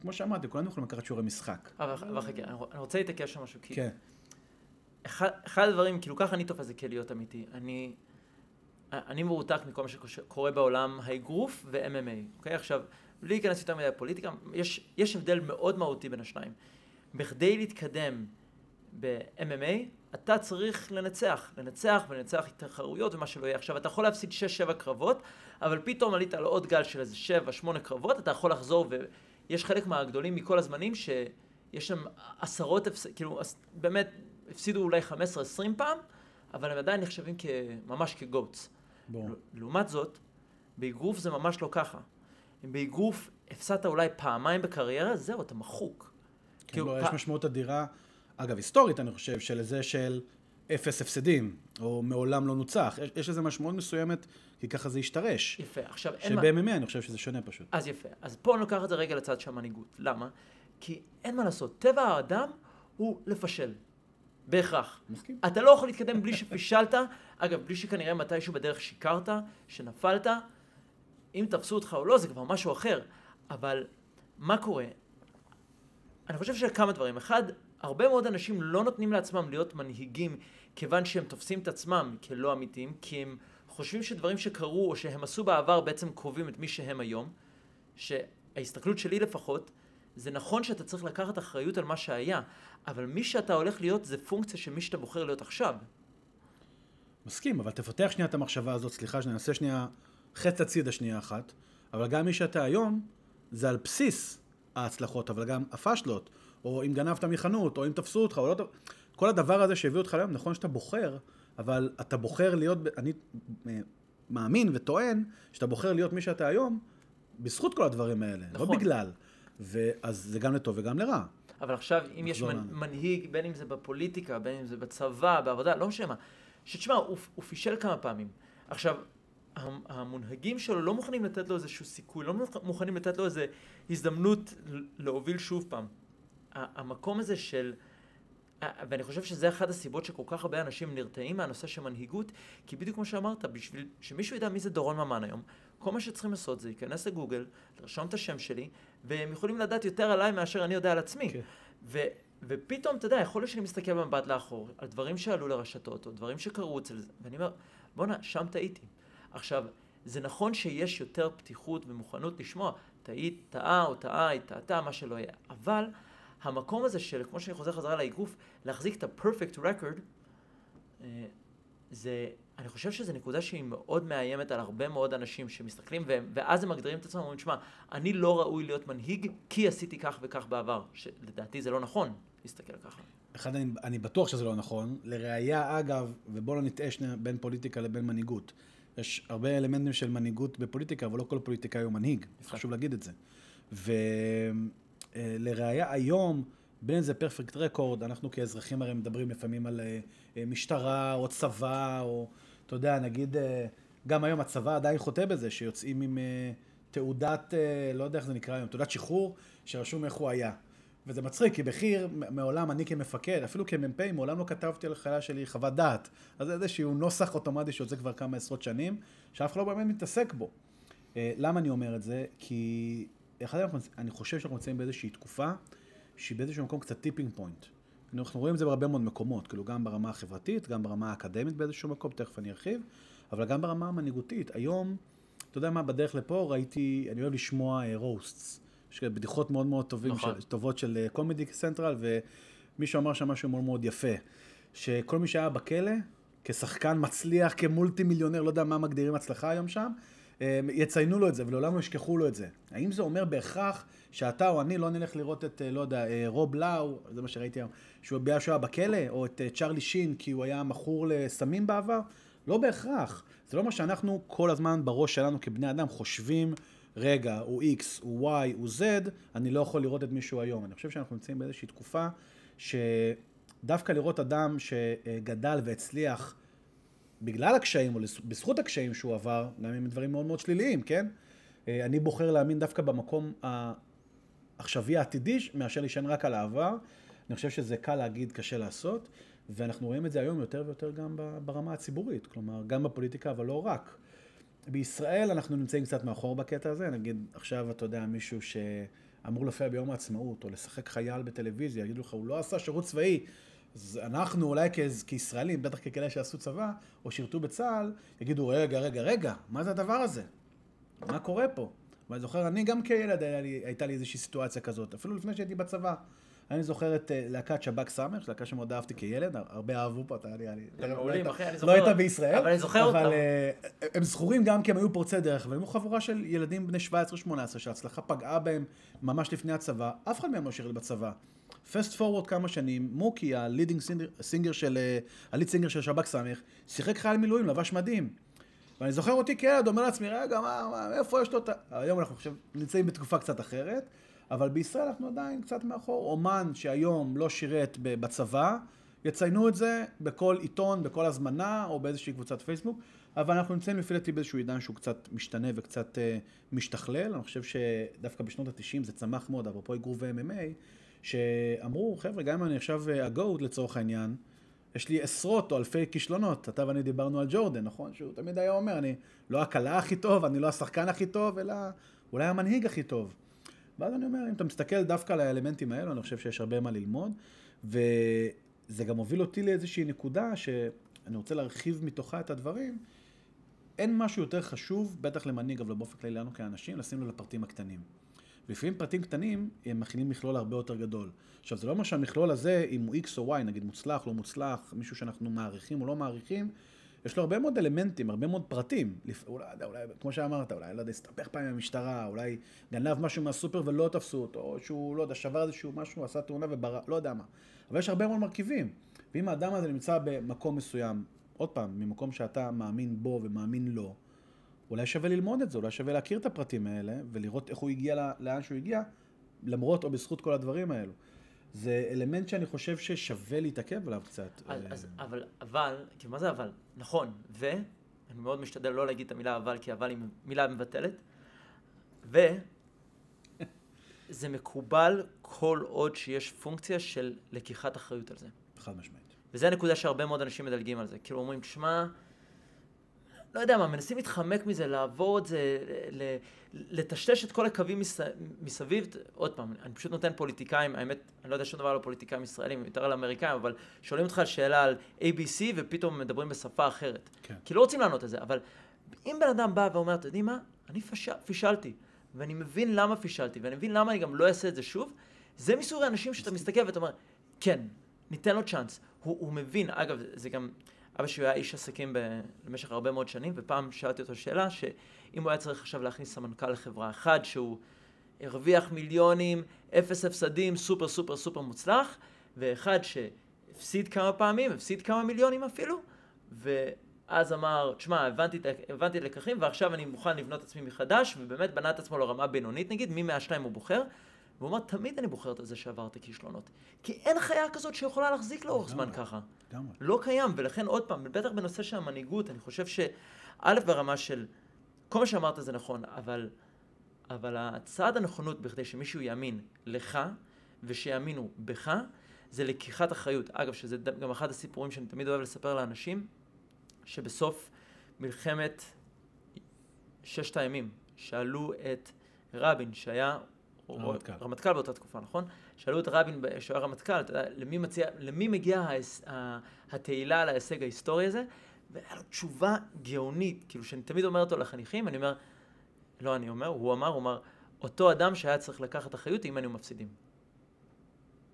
כמו שאמרתי, כולנו יכולים לקחת שיעורי משחק. אבל חכה, אני אני רוצה להתעקש על משהו, כי כן. אחד, אחד הדברים, כאילו ככה אני תופס את זה כלהיות אמיתי. אני, אני מרותק מכל מה שקורה בעולם האגרוף ו-MMA, אוקיי? עכשיו, בלי להיכנס יותר מדי לפוליטיקה, יש, יש הבדל מאוד מהותי בין השניים. בכדי להתקדם ב-MMA, אתה צריך לנצח, לנצח ולנצח תחרויות ומה שלא יהיה. עכשיו, אתה יכול להפסיד 6-7 קרבות, אבל פתאום עלית על עוד גל של איזה 7-8 קרבות, אתה יכול לחזור, ויש חלק מהגדולים מכל הזמנים שיש שם עשרות. כאילו, באמת, הפסידו אולי 15-20 פעם, אבל הם עדיין נחשבים ממש כגוטס. ברור. לעומת זאת, באגרוף זה ממש לא ככה. אם באגרוף הפסדת אולי פעמיים בקריירה, זהו, אתה מחוק. כן, כאילו, לא, פ- יש משמעות אדירה, אגב, היסטורית, אני חושב, של זה של אפס הפסדים, או מעולם לא נוצח. יש, יש לזה משמעות מסוימת, כי ככה זה השתרש. יפה. עכשיו, אין מה... שב-MMA אני חושב שזה שונה פשוט. אז יפה. אז פה אני לוקח את זה רגע לצד של המנהיגות. למה? כי אין מה לעשות. טבע האדם הוא לפשל. בהכרח. מסכים. אתה לא יכול להתקדם בלי שפישלת, אגב, בלי שכנראה מתישהו בדרך שיקרת, שנפלת. אם תפסו אותך או לא, זה כבר משהו אחר. אבל מה קורה? אני חושב שכמה דברים. אחד, הרבה מאוד אנשים לא נותנים לעצמם להיות מנהיגים כיוון שהם תופסים את עצמם כלא אמיתיים, כי הם חושבים שדברים שקרו או שהם עשו בעבר בעצם קובעים את מי שהם היום. שההסתכלות שלי לפחות, זה נכון שאתה צריך לקחת אחריות על מה שהיה, אבל מי שאתה הולך להיות זה פונקציה של מי שאתה בוחר להיות עכשיו. מסכים, אבל תפתח שנייה את המחשבה הזאת, סליחה, שננסה שנייה חץ הצידה שנייה אחת, אבל גם מי שאתה היום, זה על בסיס ההצלחות, אבל גם הפשלות, או אם גנבת מחנות, או אם תפסו אותך, או לא... כל הדבר הזה שהביא אותך היום, נכון שאתה בוחר, אבל אתה בוחר להיות, אני אה, מאמין וטוען, שאתה בוחר להיות מי שאתה היום, בזכות כל הדברים האלה, נכון. לא בגלל. ואז זה גם לטוב וגם לרע. אבל עכשיו, אם יש נחזור מנ, מנהיג, בין אם זה בפוליטיקה, בין אם זה בצבא, בעבודה, לא משנה מה, שתשמע, הוא, הוא פישל כמה פעמים. עכשיו, המ- המונהגים שלו לא מוכנים לתת לו איזשהו סיכוי, לא מוכנים לתת לו איזו הזדמנות להוביל שוב פעם. המקום הזה של... ואני חושב שזה אחת הסיבות שכל כך הרבה אנשים נרתעים מהנושא של מנהיגות, כי בדיוק כמו שאמרת, בשביל שמישהו ידע מי זה דורון ממן היום, כל מה שצריכים לעשות זה להיכנס לגוגל, לרשום את השם שלי, והם יכולים לדעת יותר עליי מאשר אני יודע על עצמי. כן. ו, ופתאום, אתה יודע, יכול להיות שאני מסתכל במבט לאחור, על דברים שעלו לרשתות, או דברים שקרו אצל זה, ואני אומר, בואנה, שם טעיתי. עכשיו, זה נכון שיש יותר פתיחות ומוכנות לשמוע, טעית, טעה או טעה, היא טעתה, מה שלא יהיה, אבל המקום הזה של, כמו שאני חוזר חזרה לאגרוף, להחזיק את ה-perfect record, אה, זה, אני חושב שזו נקודה שהיא מאוד מאיימת על הרבה מאוד אנשים שמסתכלים, והם, ואז הם מגדירים את עצמם, אומרים, שמע, אני לא ראוי להיות מנהיג כי עשיתי כך וכך בעבר, שלדעתי זה לא נכון להסתכל ככה. אחד, אני, אני בטוח שזה לא נכון. לראיה, אגב, ובואו לא נטעה שנייה בין פוליטיקה לבין מנהיגות. יש הרבה אלמנטים של מנהיגות בפוליטיקה, אבל לא כל פוליטיקאי הוא מנהיג. חשוב להגיד את זה. ולראיה, היום, בין אם זה פרפקט רקורד, אנחנו כאזרחים הרי מדברים לפעמים על אה, אה, משטרה או צבא, או אתה יודע, נגיד, אה, גם היום הצבא עדיין חוטא בזה, שיוצאים עם אה, תעודת, אה, לא יודע איך זה נקרא היום, תעודת שחרור, שרשום איך הוא היה. וזה מצחיק, כי בחי"ר, מעולם אני כמפקד, אפילו כמ"פ, מעולם לא כתבתי על החיילה שלי חוות דעת. אז זה איזשהו נוסח אוטומטי שיוצא כבר כמה עשרות שנים, שאף אחד לא באמת מתעסק בו. למה אני אומר את זה? כי אחד אני חושב שאנחנו נמצאים באיזושהי תקופה שהיא באיזשהו מקום קצת tipping point. אנחנו רואים את זה בהרבה מאוד מקומות, כאילו גם ברמה החברתית, גם ברמה האקדמית באיזשהו מקום, תכף אני ארחיב, אבל גם ברמה המנהיגותית. היום, אתה יודע מה, בדרך לפה ראיתי, אני אוהב לשמוע roasts. יש כאלה בדיחות מאוד מאוד טובים נכון. של, טובות של Comedy Central, ומישהו אמר שם משהו מאוד מאוד יפה, שכל מי שהיה בכלא, כשחקן מצליח, כמולטי מיליונר, לא יודע מה מגדירים הצלחה היום שם, אה, יציינו לו את זה ולעולם לא ישכחו לו את זה. האם זה אומר בהכרח שאתה או אני לא נלך לראות את, אה, לא יודע, אה, רוב לאו, זה מה שראיתי היום, שהוא בגלל שהוא היה בכלא, או את אה, צ'רלי שין כי הוא היה מכור לסמים בעבר? לא בהכרח. זה לא מה שאנחנו כל הזמן בראש שלנו כבני אדם חושבים, רגע, הוא X, הוא Y, הוא Z, אני לא יכול לראות את מישהו היום. אני חושב שאנחנו נמצאים באיזושהי תקופה שדווקא לראות אדם שגדל והצליח בגלל הקשיים, או בזכות הקשיים שהוא עבר, גם אם הם דברים מאוד מאוד שליליים, כן? אה, אני בוחר להאמין דווקא במקום העכשווי העתידי, מאשר להישען רק על העבר. אני חושב שזה קל להגיד, קשה לעשות, ואנחנו רואים את זה היום יותר ויותר גם ברמה הציבורית, כלומר, גם בפוליטיקה, אבל לא רק. בישראל אנחנו נמצאים קצת מאחור בקטע הזה, נגיד עכשיו, אתה יודע, מישהו שאמור להופיע ביום העצמאות, או לשחק חייל בטלוויזיה, יגידו לך, הוא לא עשה שירות צבאי. אז אנחנו אולי כ- כישראלים, בטח ככאלה שעשו צבא, או שירתו בצה"ל, יגידו, רגע, רגע, רגע, מה זה הדבר הזה? מה קורה פה? ואני זוכר, אני גם כילד, היה לי, הייתה לי איזושהי סיטואציה כזאת, אפילו לפני שהייתי בצבא. אני זוכר את אה, להקת שב"כ סמך, להקה שמאוד אהבתי כילד, הרבה אהבו פה, אתה נראה לי... הם לא מעולים, אחי, אני לא זוכר- היית בישראל, אבל אני זוכר אבל אותם. אה, הם זכורים גם כי הם היו פורצי דרך, אבל הם היו חבורה של ילדים בני 17-18 שההצלחה פגעה בהם ממש לפני הצבא, אף אחד מהם לא שירת בצבא. fast forward כמה שנים, מוקי, ה lead singer של, אה, ה lead singer של שב"כ סמך, שיחק חייל מילואים, לבש מדים. ואני זוכר אותי כילד, אומר לעצמי, רגע, מה, מה, איפה יש לו את ה... היום אנחנו עכשיו נמצאים בתקופה קצת אחרת, אבל בישראל אנחנו עדיין קצת מאחור. אומן שהיום לא שירת בצבא, יציינו את זה בכל עיתון, בכל הזמנה, או באיזושהי קבוצת פייסבוק, אבל אנחנו נמצאים לפי דעתי באיזשהו עידן שהוא קצת משתנה וקצת אה, משתכלל. אני חושב שדווקא בשנות ה-90 זה צמח מאוד, אפרופו אגרוף ו-MMA, שאמרו, חבר'ה, גם אם אני עכשיו אה, הגוט לצורך העניין, יש לי עשרות או אלפי כישלונות. אתה ואני דיברנו על ג'ורדן, נכון? שהוא תמיד היה אומר, אני לא הקלה הכי טוב, אני לא השחקן הכי טוב, אלא אולי המנהיג הכי טוב. ואז אני אומר, אם אתה מסתכל דווקא על האלמנטים האלו, אני חושב שיש הרבה מה ללמוד, וזה גם הוביל אותי לאיזושהי נקודה שאני רוצה להרחיב מתוכה את הדברים. אין משהו יותר חשוב, בטח למנהיג, אבל באופן כללי לנו כאנשים, לשים לב לפרטים הקטנים. ולפעמים פרטים קטנים, הם מכינים מכלול הרבה יותר גדול. עכשיו, זה לא אומר שהמכלול הזה, אם הוא X או Y, נגיד מוצלח, לא מוצלח, מישהו שאנחנו מעריכים או לא מעריכים, יש לו הרבה מאוד אלמנטים, הרבה מאוד פרטים. לפ... אולי, אולי, כמו שאמרת, אולי, לא יודע, הסתבך פעם עם המשטרה, אולי גנב משהו מהסופר ולא תפסו אותו, או שהוא, לא יודע, שבר איזשהו משהו, עשה תאונה וברא, לא יודע מה. אבל יש הרבה מאוד מרכיבים. ואם האדם הזה נמצא במקום מסוים, עוד פעם, ממקום שאתה מאמין בו ומאמין לו, אולי שווה ללמוד את זה, אולי שווה להכיר את הפרטים האלה, ולראות איך הוא הגיע לאן שהוא הגיע, למרות או בזכות כל הדברים האלו. זה אלמנט שאני חושב ששווה להתעכב עליו קצת. אז, אה, אז, אבל, אבל, כאילו, מה זה אבל? נכון, ו... אני מאוד משתדל לא להגיד את המילה אבל, כי אבל היא מילה מבטלת. ו... זה מקובל כל עוד שיש פונקציה של לקיחת אחריות על זה. חד משמעית. וזה הנקודה שהרבה מאוד אנשים מדלגים על זה. כאילו אומרים, תשמע, לא יודע מה, מנסים להתחמק מזה, לעבור את זה, לטשטש את כל הקווים מס, מסביב. עוד פעם, אני פשוט נותן פוליטיקאים, האמת, אני לא יודע שום דבר על הפוליטיקאים ישראלים, יותר על האמריקאים, אבל שואלים אותך שאלה על ABC ופתאום מדברים בשפה אחרת. כן. כי לא רוצים לענות על זה, אבל אם בן אדם בא ואומר, אתם יודעים מה, אני פש... פישלתי, ואני מבין למה פישלתי, ואני מבין למה אני גם לא אעשה את זה שוב, זה מסוג האנשים שאתה מסתכל ואתה אומר, כן, ניתן לו צ'אנס. הוא, הוא מבין, אגב, זה גם, אבא שלי היה איש עסקים. במשך הרבה מאוד שנים, ופעם שאלתי אותו שאלה, שאם הוא היה צריך עכשיו להכניס סמנכ"ל לחברה אחד, שהוא הרוויח מיליונים, אפס הפסדים, סופר סופר סופר מוצלח, ואחד שהפסיד כמה פעמים, הפסיד כמה מיליונים אפילו, ואז אמר, תשמע, הבנתי, הבנתי את הלקחים, ועכשיו אני מוכן לבנות את עצמי מחדש, ובאמת בנה את עצמו לרמה בינונית נגיד, מי מהשניים הוא בוחר, והוא אמר, תמיד אני בוחר את זה שעברתי כישלונות. כי אין חיה כזאת שיכולה להחזיק לאורך זמן. ככה. לגמרי. לא קיים, ולכן עוד פעם, בטח בנושא של המנהיגות, אני חושב שא' ברמה של, כל מה שאמרת זה נכון, אבל, אבל הצעד הנכונות בכדי שמישהו יאמין לך, ושיאמינו בך, זה לקיחת אחריות. אגב, שזה גם אחד הסיפורים שאני תמיד אוהב לספר לאנשים, שבסוף מלחמת ששת הימים, שאלו את רבין, שהיה... רמטכ"ל. רמטכ"ל באותה תקופה, נכון? שאלו את רבין, ב- שהוא היה רמטכ"ל, אתה יודע, למי, מציע, למי מגיעה התהילה על ההישג ההיסטורי הזה? והיה לו תשובה גאונית, כאילו, שאני תמיד אומר אותו לחניכים, אני אומר, לא אני אומר, הוא אמר, הוא אמר, אותו אדם שהיה צריך לקחת אחריות אם היינו מפסידים.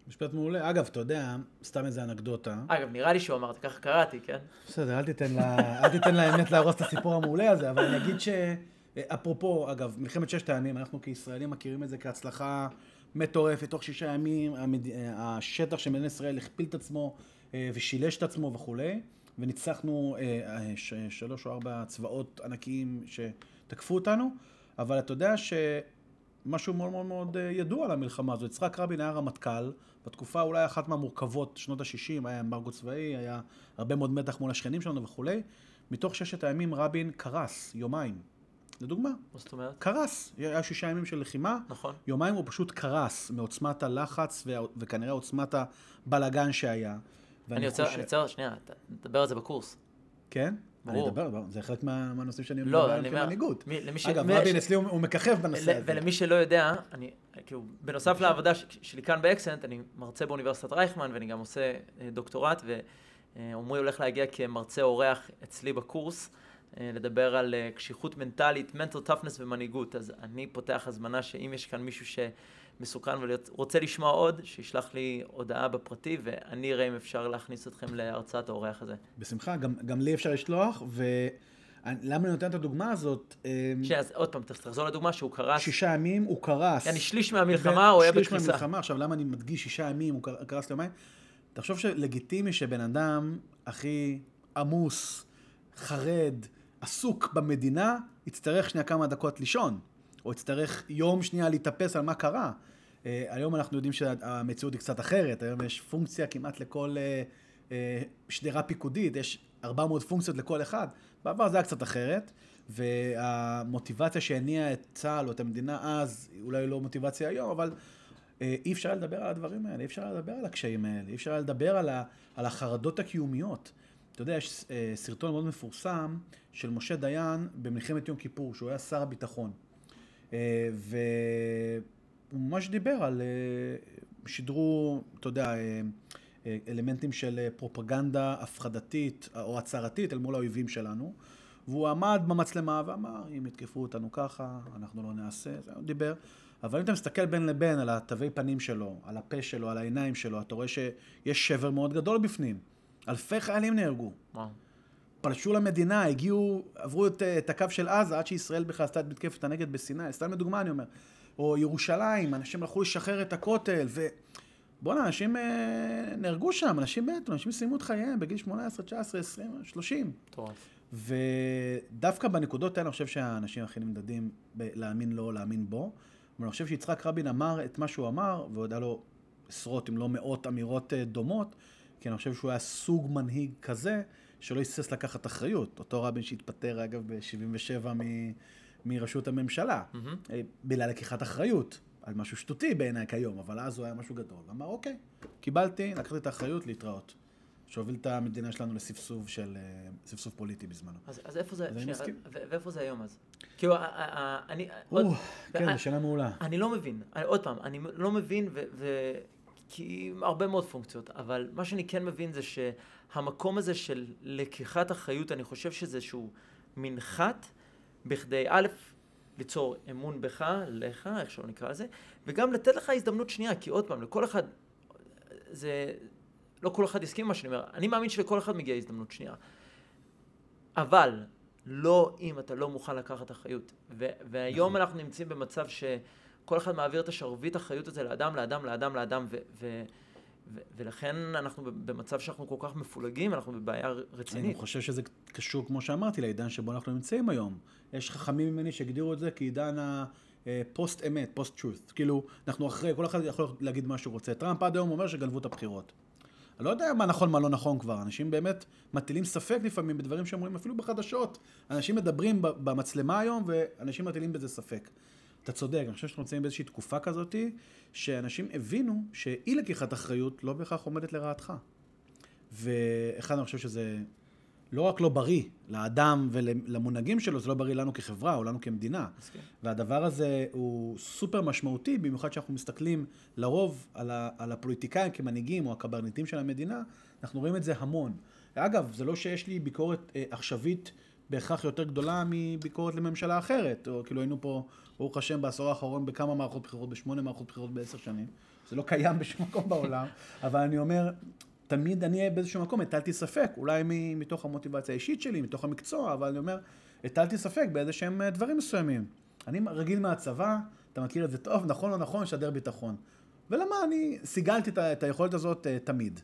משפט מעולה. אגב, אתה יודע, סתם איזה אנקדוטה. אגב, נראה לי שהוא אמר, ככה קראתי, כן? בסדר, אל תיתן לה- אל תיתן לאמת להרוס את הסיפור המעולה הזה, אבל אני אגיד ש... אפרופו, אגב, מלחמת ששת הימים, אנחנו כישראלים מכירים את זה כהצלחה מטורפת, תוך שישה ימים המד... השטח של מדינת ישראל הכפיל את עצמו אה, ושילש את עצמו וכולי, וניצחנו אה, אה, ש- שלוש או ארבע צבאות ענקיים שתקפו אותנו, אבל אתה יודע שמשהו מאוד מאוד מאוד אה, ידוע על המלחמה הזו, יצחק רבין היה רמטכ"ל, בתקופה אולי אחת מהמורכבות, שנות ה-60, היה אמברגו צבאי, היה הרבה מאוד מתח מול השכנים שלנו וכולי. מתוך ששת הימים רבין קרס, יומיים. לדוגמה, מה זאת אומרת? קרס. היה שישה ימים של לחימה, נכון. יומיים הוא פשוט קרס מעוצמת הלחץ וה- וכנראה עוצמת הבלגן שהיה. אני רוצה, חושב- אני רוצה, שנייה, נדבר על זה בקורס. כן? אני ברור. אדבר, זה חלק מה- מהנושאים שאני מדבר לא, עליהם אני אומר, כמנהיגות. ש... אגב, רבין ש- אצלי הוא הוא מככב בנושא ל- הזה. ולמי שלא יודע, אני, כאילו, בנוסף לעבודה ש- שלי כאן באקסנט, אני מרצה באוניברסיטת רייכמן, ואני גם עושה אה, דוקטורט, ועמרי הולך להגיע כמרצה אורח אצלי בקורס, אה, לדבר על אה, קשיחות מנטלית, mental toughness ומנהיגות. אז אני פותח הזמנה שאם יש כאן מישהו שמסוכן ורוצה לשמוע עוד, שישלח לי הודעה בפרטי, ואני אראה אם אפשר להכניס אתכם להרצאת האורח הזה. בשמחה, גם, גם לי אפשר לשלוח, ולמה אני נותן את הדוגמה הזאת? אמ, אז עוד פעם, תחזור לדוגמה שהוא קרס, שישה ימים הוא קרס. יעני שליש מהמלחמה הוא היה שליש בקריסה. מהמלחמה, עכשיו למה אני מדגיש שישה ימים, הוא קר- קרס ליומיים? תחשוב שלגיטימי שבן אדם הכי עמוס, חרד, עסוק במדינה, יצטרך שנייה כמה דקות לישון, או יצטרך יום שנייה להתאפס על מה קרה. Uh, היום אנחנו יודעים שהמציאות היא קצת אחרת, היום יש פונקציה כמעט לכל uh, uh, שדרה פיקודית, יש 400 פונקציות לכל אחד. בעבר זה היה קצת אחרת, והמוטיבציה שהניעה את צה"ל או את המדינה אז, אולי לא מוטיבציה היום, אבל אה, אי אפשר לדבר על הדברים האלה, אי אפשר לדבר על הקשיים האלה, אי אפשר לדבר על, ה, על החרדות הקיומיות. אתה יודע, יש אה, סרטון מאוד מפורסם של משה דיין במלחמת יום כיפור, שהוא היה שר הביטחון. אה, והוא ממש דיבר על, אה, שידרו, אתה יודע, אלמנטים של פרופגנדה הפחדתית או הצהרתית אל מול האויבים שלנו. והוא עמד במצלמה ואמר, אם יתקפו אותנו ככה, אנחנו לא נעשה, זה הוא דיבר. אבל אם אתה מסתכל בין לבין על התווי פנים שלו, על הפה שלו, על העיניים שלו, אתה רואה שיש שבר מאוד גדול בפנים. אלפי חיילים נהרגו. וואו. פלשו למדינה, הגיעו, עברו את, את הקו של עזה עד שישראל בכלל עשתה את מתקפת הנגד בסיני. סתם לדוגמה אני אומר. או ירושלים, אנשים הלכו לשחרר את הכותל, ו... בואנה, אנשים אה, נהרגו שם, אנשים מתו, אנשים סיימו את חייהם בגיל 18, 19, 20, 30. מטורף. ודווקא בנקודות האלה אני חושב שהאנשים הכי נמדדים בלהאמין לו, להאמין בו. ואני חושב שיצחק רבין אמר את מה שהוא אמר, ועוד היה לו עשרות אם לא מאות אמירות אה, דומות, כי אני חושב שהוא היה סוג מנהיג כזה, שלא היסס לקחת אחריות. אותו רבין שהתפטר, אגב, ב-77 מ... מראשות הממשלה, mm-hmm. בגלל לקיחת אחריות, על משהו שטותי בעיניי כיום, אבל אז הוא היה משהו גדול. אמר, אוקיי, קיבלתי, לקחתי את האחריות להתראות. שהוביל את המדינה שלנו לספסוף של, אה, ספסוף פוליטי בזמנו. אז, אז איפה זה, שנייה, ואיפה זה היום אז? כאילו, אני... או, עוד, כן, זו שאלה מעולה. אני לא מבין, אני, עוד פעם, אני לא מבין, ו, ו, כי הרבה מאוד פונקציות, אבל מה שאני כן מבין זה שהמקום הזה של לקיחת אחריות, אני חושב שזה איזשהו מנחת בכדי, א', ליצור אמון בך, לך, איך שלא נקרא לזה, וגם לתת לך הזדמנות שנייה, כי עוד פעם, לכל אחד, זה, לא כל אחד יסכים מה שאני אומר, אני מאמין שלכל אחד מגיעה הזדמנות שנייה. אבל, לא אם אתה לא מוכן לקחת אחריות. והיום נכון. אנחנו נמצאים במצב שכל אחד מעביר את השרביט אחריות הזה לאדם, לאדם, לאדם, לאדם, ו- ו- ולכן אנחנו במצב שאנחנו כל כך מפולגים, אנחנו בבעיה רצינית. אני חושב שזה קשור, כמו שאמרתי, לעידן שבו אנחנו נמצאים היום. יש חכמים ממני שהגדירו את זה כעידן הפוסט אמת, post truth. כאילו, אנחנו אחרי, כל אחד יכול להגיד מה שהוא רוצה. טראמפ עד היום אומר שגנבו את הבחירות. אני לא יודע מה נכון, מה לא נכון כבר. אנשים באמת מטילים ספק לפעמים בדברים שאומרים, אפילו בחדשות. אנשים מדברים במצלמה היום, ואנשים מטילים בזה ספק. אתה צודק, אני חושב שאנחנו נמצאים באיזושהי תקופה כזאת, שאנשים הבינו שאי לקיחת אחריות לא בהכרח עומדת לרעתך. ואחד, אני חושב שזה לא רק לא בריא לאדם ולמונהגים שלו, זה לא בריא לנו כחברה או לנו כמדינה. מסכים. והדבר הזה הוא סופר משמעותי, במיוחד כשאנחנו מסתכלים לרוב על, ה, על הפוליטיקאים כמנהיגים או הקברניטים של המדינה, אנחנו רואים את זה המון. אגב, זה לא שיש לי ביקורת אה, עכשווית בהכרח יותר גדולה מביקורת לממשלה אחרת. או כאילו היינו פה, ברוך השם, בעשור האחרון בכמה מערכות בחירות, בשמונה מערכות בחירות בעשר שנים. זה לא קיים בשום מקום בעולם, אבל אני אומר, תמיד אני באיזשהו מקום הטלתי ספק, אולי מתוך המוטיבציה האישית שלי, מתוך המקצוע, אבל אני אומר, הטלתי ספק באיזה שהם אה, דברים מסוימים. אני רגיל מהצבא, אתה מכיר את זה טוב, נכון או נכון, לשדר ביטחון. ולמה אני סיגלתי את, היכולת הזאת uh, תמיד.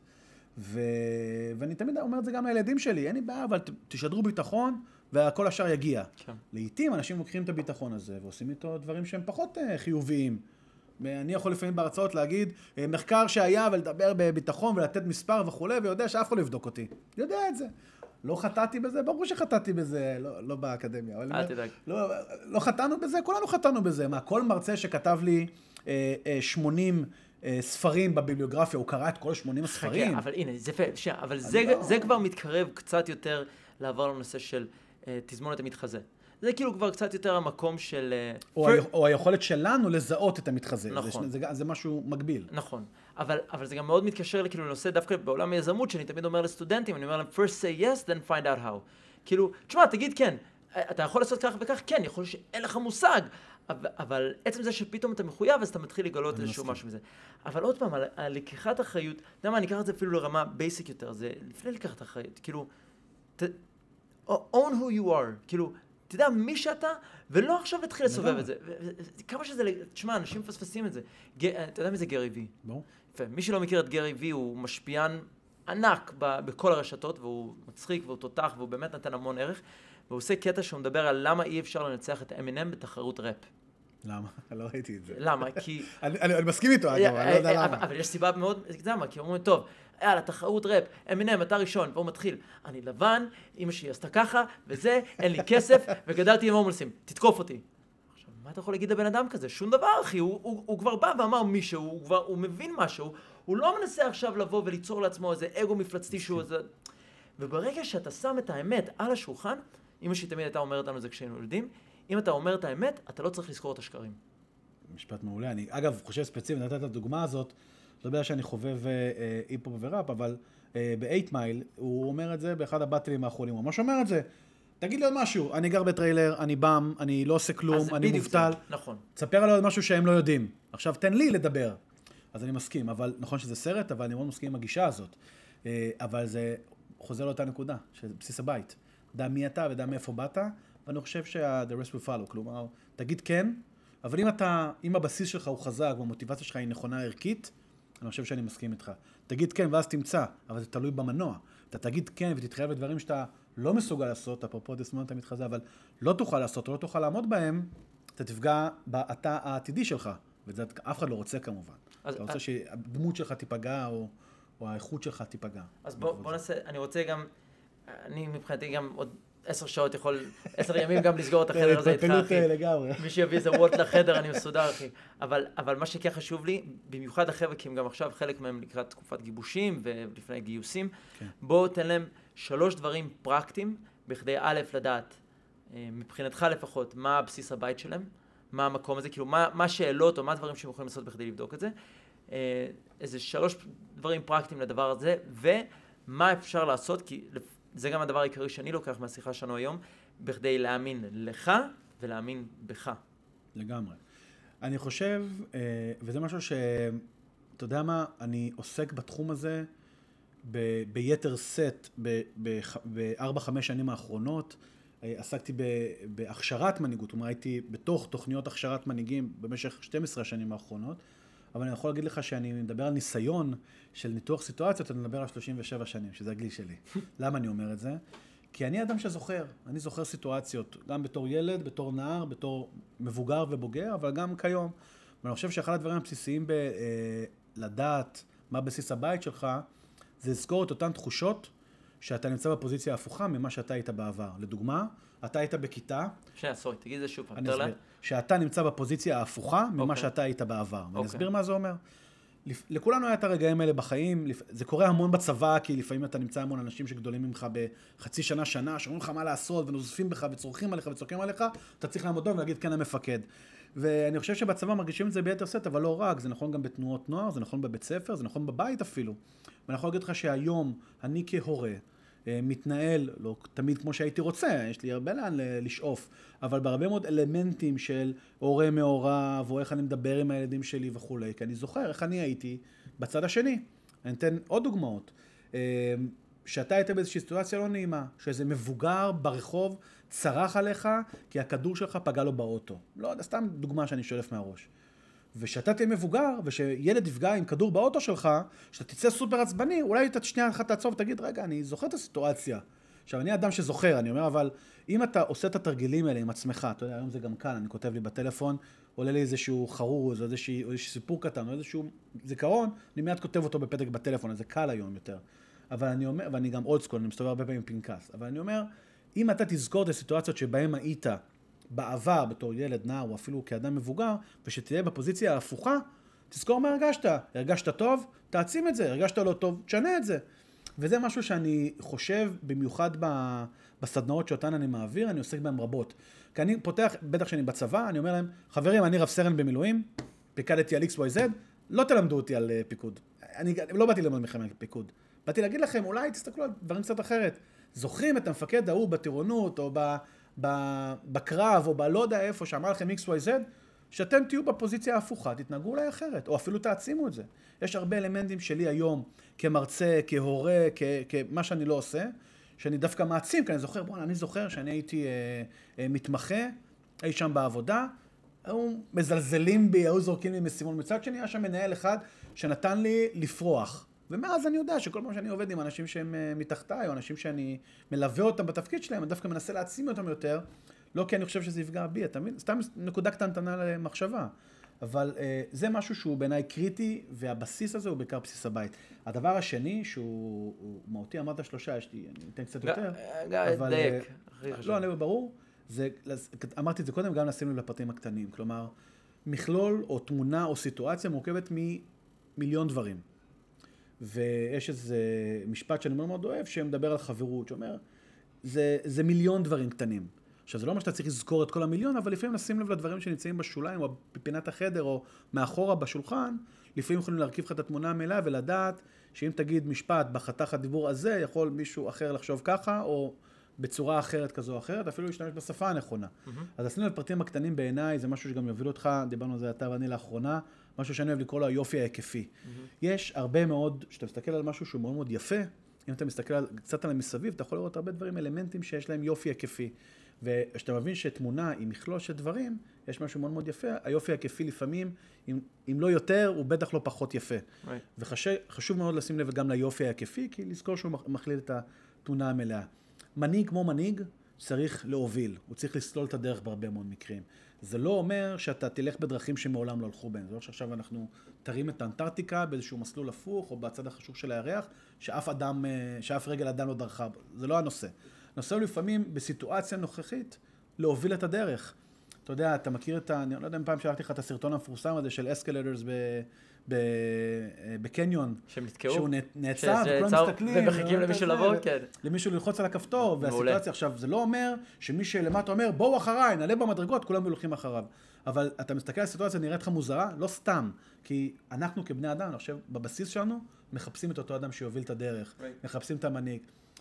ו... ואני תמיד אומר את זה גם לילדים שלי, אין לי בעיה, אבל תשדרו ביטחון והכל השאר יגיע. כן. לעתים אנשים לוקחים את הביטחון הזה ועושים איתו דברים שהם פחות uh, חיוביים. אני יכול לפעמים בהרצאות להגיד, אה, מחקר שהיה ולדבר בביטחון ולתת מספר וכולי, ויודע שאף אחד לא יבדוק אותי. יודע את זה. לא חטאתי בזה, ברור שחטאתי בזה, לא, לא באקדמיה. אל תדאג. לא, לא חטאנו בזה, כולנו חטאנו בזה. מה, כל מרצה שכתב לי אה, אה, 80 אה, ספרים בביבליוגרפיה, הוא קרא את כל 80 הספרים? חכה, אבל הנה, זה שנייה, אבל זה, לא... זה כבר מתקרב קצת יותר לעבור לנושא של אה, תזמונת המתחזה. זה כאילו כבר קצת יותר המקום של... אה, או, פר... או היכולת שלנו לזהות את המתחזה. נכון. זה, זה, זה משהו מקביל. נכון. אבל, אבל זה גם מאוד מתקשר לכאילו לנושא דווקא בעולם היזמות, שאני תמיד אומר לסטודנטים, אני אומר להם, first say yes, then find out how. כאילו, תשמע, תגיד כן, אתה יכול לעשות כך וכך, כן, יכול להיות שאין לך מושג, אבל, אבל עצם זה שפתאום אתה מחויב, אז אתה מתחיל לגלות איזשהו משהו מזה. אבל עוד פעם, על, על לקיחת אחריות, אתה יודע מה, אני אקח את זה אפילו לרמה basic יותר, זה לפני לקחת אחריות, כאילו, ת, own who you are, כאילו, תדע מי שאתה, ולא עכשיו להתחיל לסובב את זה. כמה שזה, תשמע, אנשים מפספסים את זה. אתה יודע מי זה גרי וי? ברור. מי שלא מכיר את גרי וי, הוא משפיען ענק בכל הרשתות, והוא מצחיק והוא תותח, והוא באמת נתן המון ערך. והוא עושה קטע שהוא מדבר על למה אי אפשר לנצח את אמינם בתחרות ראפ. למה? לא ראיתי את זה. למה? כי... אני מסכים איתו, אגב, אני לא יודע למה. אבל יש סיבה מאוד, למה? כי אומרים, טוב, יאללה, תחרות ראפ, אמינם, אתה ראשון, והוא מתחיל. אני לבן, אמא שלי עשתה ככה, וזה, אין לי כסף, וגדלתי עם הומלסים, תתקוף אותי. עכשיו, מה אתה יכול להגיד לבן אדם כזה? שום דבר, אחי, הוא, הוא, הוא כבר בא ואמר מישהו, הוא כבר, הוא מבין משהו, הוא לא מנסה עכשיו לבוא וליצור לעצמו איזה אגו מפלצתי שהוא איזה... וברגע שאתה שם את האמת על השולחן, אמא שלי תמיד הייתה אומרת לנו את זה כשהיינו ילדים, אם אתה אומר את האמת, אתה לא צריך לזכור את השקרים. משפט מעולה. אני, אגב, חושב ספציפית, נתת את הדוגמה הזאת, לא יודע שאני חובב היפ-הופ אה, וראפ, אבל אה, ב-8 מייל, הוא אומר את זה באחד הבטלים האחרונים, הוא ממש אומר את זה. תגיד לי עוד משהו, אני גר בטריילר, אני באם, אני לא עושה כלום, אני מובטל. נכון. תספר עליו עוד משהו שהם לא יודעים. עכשיו תן לי לדבר. אז אני מסכים, אבל נכון שזה סרט, אבל אני מאוד מסכים עם הגישה הזאת. אה, אבל זה חוזר לאותה נקודה, שזה בסיס הבית. דע מי אתה ודע מאיפה באת, ואני חושב שה-the rest will follow, כלומר, תגיד כן, אבל אם אתה, אם הבסיס שלך הוא חזק והמוטיבציה שלך היא נכונה ערכית, אני חושב שאני מסכים איתך. תגיד כן ואז תמצא, אבל זה תלוי במנוע. אתה תגיד כן ותתחייב לדברים שאתה לא מסוגל לעשות, אפרופו תסמונת המתחזה, אבל לא תוכל לעשות או לא תוכל לעמוד בהם, אתה תפגע בתא העתידי שלך, וזה אף אחד לא רוצה כמובן. אז, אתה רוצה אז... שהדמות שלך תיפגע, או, או האיכות שלך תיפגע. אז בוא, בוא נעשה, אני רוצה גם, אני מבחינתי גם עוד עשר שעות יכול, עשר ימים גם לסגור את החדר הזה איתך, אחי. לגמרי. מי שיביא איזה וולט לחדר, אני מסודר, אחי. אבל, אבל מה שכן חשוב לי, במיוחד החבר'ה, כי הם גם עכשיו חלק מהם לקראת תקופת גיבושים ולפני גיוסים, כן. בואו תן להם שלוש דברים פרקטיים, בכדי א', לדעת, אה, מבחינתך לפחות, מה הבסיס הבית שלהם, מה המקום הזה, כאילו, מה השאלות או מה הדברים שהם יכולים לעשות בכדי לבדוק את זה. אה, איזה שלוש דברים פרקטיים לדבר הזה, ומה אפשר לעשות, כי זה גם הדבר העיקרי שאני לוקח מהשיחה שלנו היום, בכדי להאמין לך ולהאמין בך. לגמרי. אני חושב, אה, וזה משהו ש... אתה יודע מה, אני עוסק בתחום הזה ב- ביתר סט בארבע-חמש שנים האחרונות. אה, עסקתי בהכשרת מנהיגות, כלומר הייתי בתוך תוכניות הכשרת מנהיגים במשך 12 השנים האחרונות. אבל אני יכול להגיד לך שאני מדבר על ניסיון של ניתוח סיטואציות, אני מדבר על 37 שנים, שזה הגיל שלי. למה אני אומר את זה? כי אני אדם שזוכר, אני זוכר סיטואציות, גם בתור ילד, בתור נער, בתור מבוגר ובוגר, אבל גם כיום. ואני חושב שאחד הדברים הבסיסיים בלדעת אה, מה בסיס הבית שלך, זה לזכור את אותן תחושות שאתה נמצא בפוזיציה הפוכה ממה שאתה היית בעבר. לדוגמה, אתה היית בכיתה... שנייה, סורי, תגיד את זה שוב פעם. אני אסביר. שאתה נמצא בפוזיציה ההפוכה ממה okay. אוקיי. שאתה היית בעבר. ואני okay. אוקיי. אסביר מה זה אומר. לכולנו היה את הרגעים האלה בחיים, זה קורה המון בצבא, כי לפעמים אתה נמצא המון אנשים שגדולים ממך בחצי שנה, שנה, שאומרים לך מה לעשות, ונוזפים בך, וצורכים עליך, וצורכים עליך, אתה צריך לעמוד דום ולהגיד כן המפקד. ואני חושב שבצבא מרגישים את זה ביתר סט, אבל לא רק, זה נכון גם בתנועות נוער, זה נכון בבית ספר, זה נכון בבית אפילו. ואני יכול להגיד לך שהיום, אני כהורה, מתנהל, לא תמיד כמו שהייתי רוצה, יש לי הרבה לאן לשאוף, אבל בהרבה מאוד אלמנטים של הורה מעורב, או איך אני מדבר עם הילדים שלי וכולי, כי אני זוכר איך אני הייתי בצד השני. אני אתן עוד דוגמאות. אה, שאתה היית באיזושהי סיטואציה לא נעימה, שאיזה מבוגר ברחוב צרח עליך כי הכדור שלך פגע לו באוטו. לא יודע, סתם דוגמה שאני שולף מהראש. ושאתה תהיה מבוגר, ושילד יפגע עם כדור באוטו שלך, שאתה תצא סופר עצבני, אולי אתה שנייה אחת תעצור ותגיד, רגע, אני זוכר את הסיטואציה. עכשיו, אני אדם שזוכר, אני אומר, אבל אם אתה עושה את התרגילים האלה עם עצמך, אתה יודע, היום זה גם קל, אני כותב לי בטלפון, עולה לי איזשהו חרוז, או איזשהו, איזשהו סיפור קטן, או איזשהו זיכרון, אני מיד כותב אותו בפתק בטלפון, אז זה קל היום יותר. אבל אני אומר, ואני גם אולד סקול, אני מסתובב הרבה פעמים עם פנקס, אבל אני אומר, אם אתה תזכור את הסיטואציות שבהן היית בעבר, בתור ילד, נער, או אפילו כאדם מבוגר, ושתהיה בפוזיציה ההפוכה, תזכור מה הרגשת. הרגשת טוב? תעצים את זה. הרגשת לא טוב? תשנה את זה. וזה משהו שאני חושב, במיוחד בסדנאות שאותן אני מעביר, אני עוסק בהן רבות. כי אני פותח, בטח כשאני בצבא, אני אומר להם, חברים, אני רב סרן במילואים, פיקדתי על XYZ, לא תלמדו אותי על אה, פיקוד. אני לא באתי ללמוד על פיקוד. באתי להגיד לכם, אולי תסתכלו על דברים קצת אחרת. זוכרים את המפקד ההוא בטירונות, או בקרב, או בלא יודע איפה, שאמר לכם XYZ, שאתם תהיו בפוזיציה ההפוכה, תתנהגו אולי אחרת, או אפילו תעצימו את זה. יש הרבה אלמנטים שלי היום, כמרצה, כהורה, כמה שאני לא עושה, שאני דווקא מעצים, כי אני זוכר, בוא'נה, אני זוכר שאני הייתי אה, אה, מתמחה אי שם בעבודה, היו מזלזלים בי, היו זורקים לי משימון. מצד שני, היה שם מנהל אחד שנתן לי לפרוח. ומאז אני יודע שכל פעם שאני עובד עם אנשים שהם אה, מתחתיי, או אנשים שאני מלווה אותם בתפקיד שלהם, אני דווקא מנסה להעצים אותם יותר, לא כי אני חושב שזה יפגע בי, אתה מבין? סתם נקודה קטנטנה למחשבה. אבל אה, זה משהו שהוא בעיניי קריטי, והבסיס הזה הוא בעיקר בסיס הבית. הדבר השני, שהוא מהותי, אמרת שלושה, יש לי, אני אתן קצת יותר. אבל... דייק, הכי חשוב. לא, אני ברור. זה, אמרתי את זה קודם, גם לשים לב לפרטים הקטנים. כלומר, מכלול או תמונה או סיטואציה מורכבת ממיליון דברים. ויש איזה משפט שאני מאוד מאוד אוהב, שמדבר על חברות, שאומר, זה, זה מיליון דברים קטנים. עכשיו, זה לא אומר שאתה צריך לזכור את כל המיליון, אבל לפעמים לשים לב לדברים שנמצאים בשוליים, או בפינת החדר, או מאחורה בשולחן, לפעמים יכולים להרכיב לך את התמונה המלאה ולדעת שאם תגיד משפט בחתך הדיבור הזה, יכול מישהו אחר לחשוב ככה, או בצורה אחרת כזו או אחרת, אפילו להשתמש בשפה הנכונה. Mm-hmm. אז עשינו את הפרטים הקטנים בעיניי, זה משהו שגם יוביל אותך, דיברנו על זה אתה ואני לאחרונה, משהו שאני אוהב לקרוא לו היופי ההיקפי. Mm-hmm. יש הרבה מאוד, כשאתה מסתכל על משהו שהוא מאוד מאוד יפה, אם אתה מסתכל על, קצת על המסביב, אתה יכול לראות הרבה דברים, אלמנטים שיש להם יופי היקפי. וכשאתה מבין שתמונה היא מכלול של דברים, יש משהו מאוד מאוד יפה. היופי ההיקפי לפעמים, אם, אם לא יותר, הוא בטח לא פחות יפה. Right. וחשוב מאוד לשים לב גם ליופי ההיקפי, כי לזכור שהוא מכליל את התמונה המלאה. מנהיג כמו מנהיג צריך להוביל, הוא צריך לסלול את הדרך בהרבה מאוד מקרים. זה לא אומר שאתה תלך בדרכים שמעולם לא הלכו בהן. זה לא שעכשיו אנחנו תרים את האנטארקטיקה באיזשהו מסלול הפוך, או בצד החשוך של הירח, שאף אדם, אה, שאף רגל אדם לא דרכה בו. זה לא הנושא. הנושא הוא לפעמים, בסיטואציה נוכחית, להוביל את הדרך. אתה יודע, אתה מכיר את ה... אני לא יודע אם פעם שלחתי לך את הסרטון המפורסם הזה של אסקלטורס ב... ב... בקניון. שהם נתקעו? שהוא נעצר, וכולם מסתכלים. ומחכים למישהו לבוא, כן. למישהו ללחוץ על הכפתור, והסיטואציה עכשיו, זה לא אומר שמי שלמטה אומר, בואו אחריי, נעלה במדרגות, כולם הולכים אחריו. אבל אתה מסתכל על הסיטואציה, נראית לך מוזרה? לא סתם. כי אנחנו כבני אדם, אני חושב, בבסיס שלנו, מחפשים את אותו אדם שיוביל את הדרך. Right. מחפשים את המנהיג.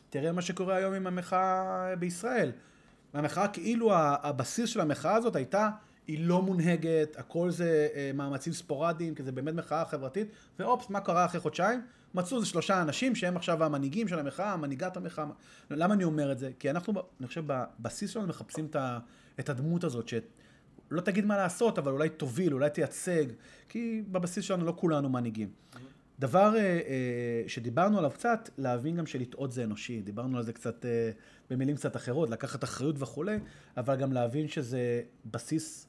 תראה מה שקורה היום עם המחאה בישראל. המחאה, כאילו הבסיס של המחאה הזאת הייתה היא לא מונהגת, הכל זה אה, מאמצים ספורדיים, כי זה באמת מחאה חברתית, ואופס, מה קרה אחרי חודשיים? מצאו איזה שלושה אנשים שהם עכשיו המנהיגים של המחאה, מנהיגת המחאה. למה אני אומר את זה? כי אנחנו, אני חושב, בבסיס שלנו מחפשים את הדמות הזאת, שלא תגיד מה לעשות, אבל אולי תוביל, אולי תייצג, כי בבסיס שלנו לא כולנו מנהיגים. דבר אה, אה, שדיברנו עליו קצת, להבין גם שלטעות זה אנושי. דיברנו על זה קצת אה, במילים קצת אחרות, לקחת אחריות וכולי, אבל גם להבין שזה בסיס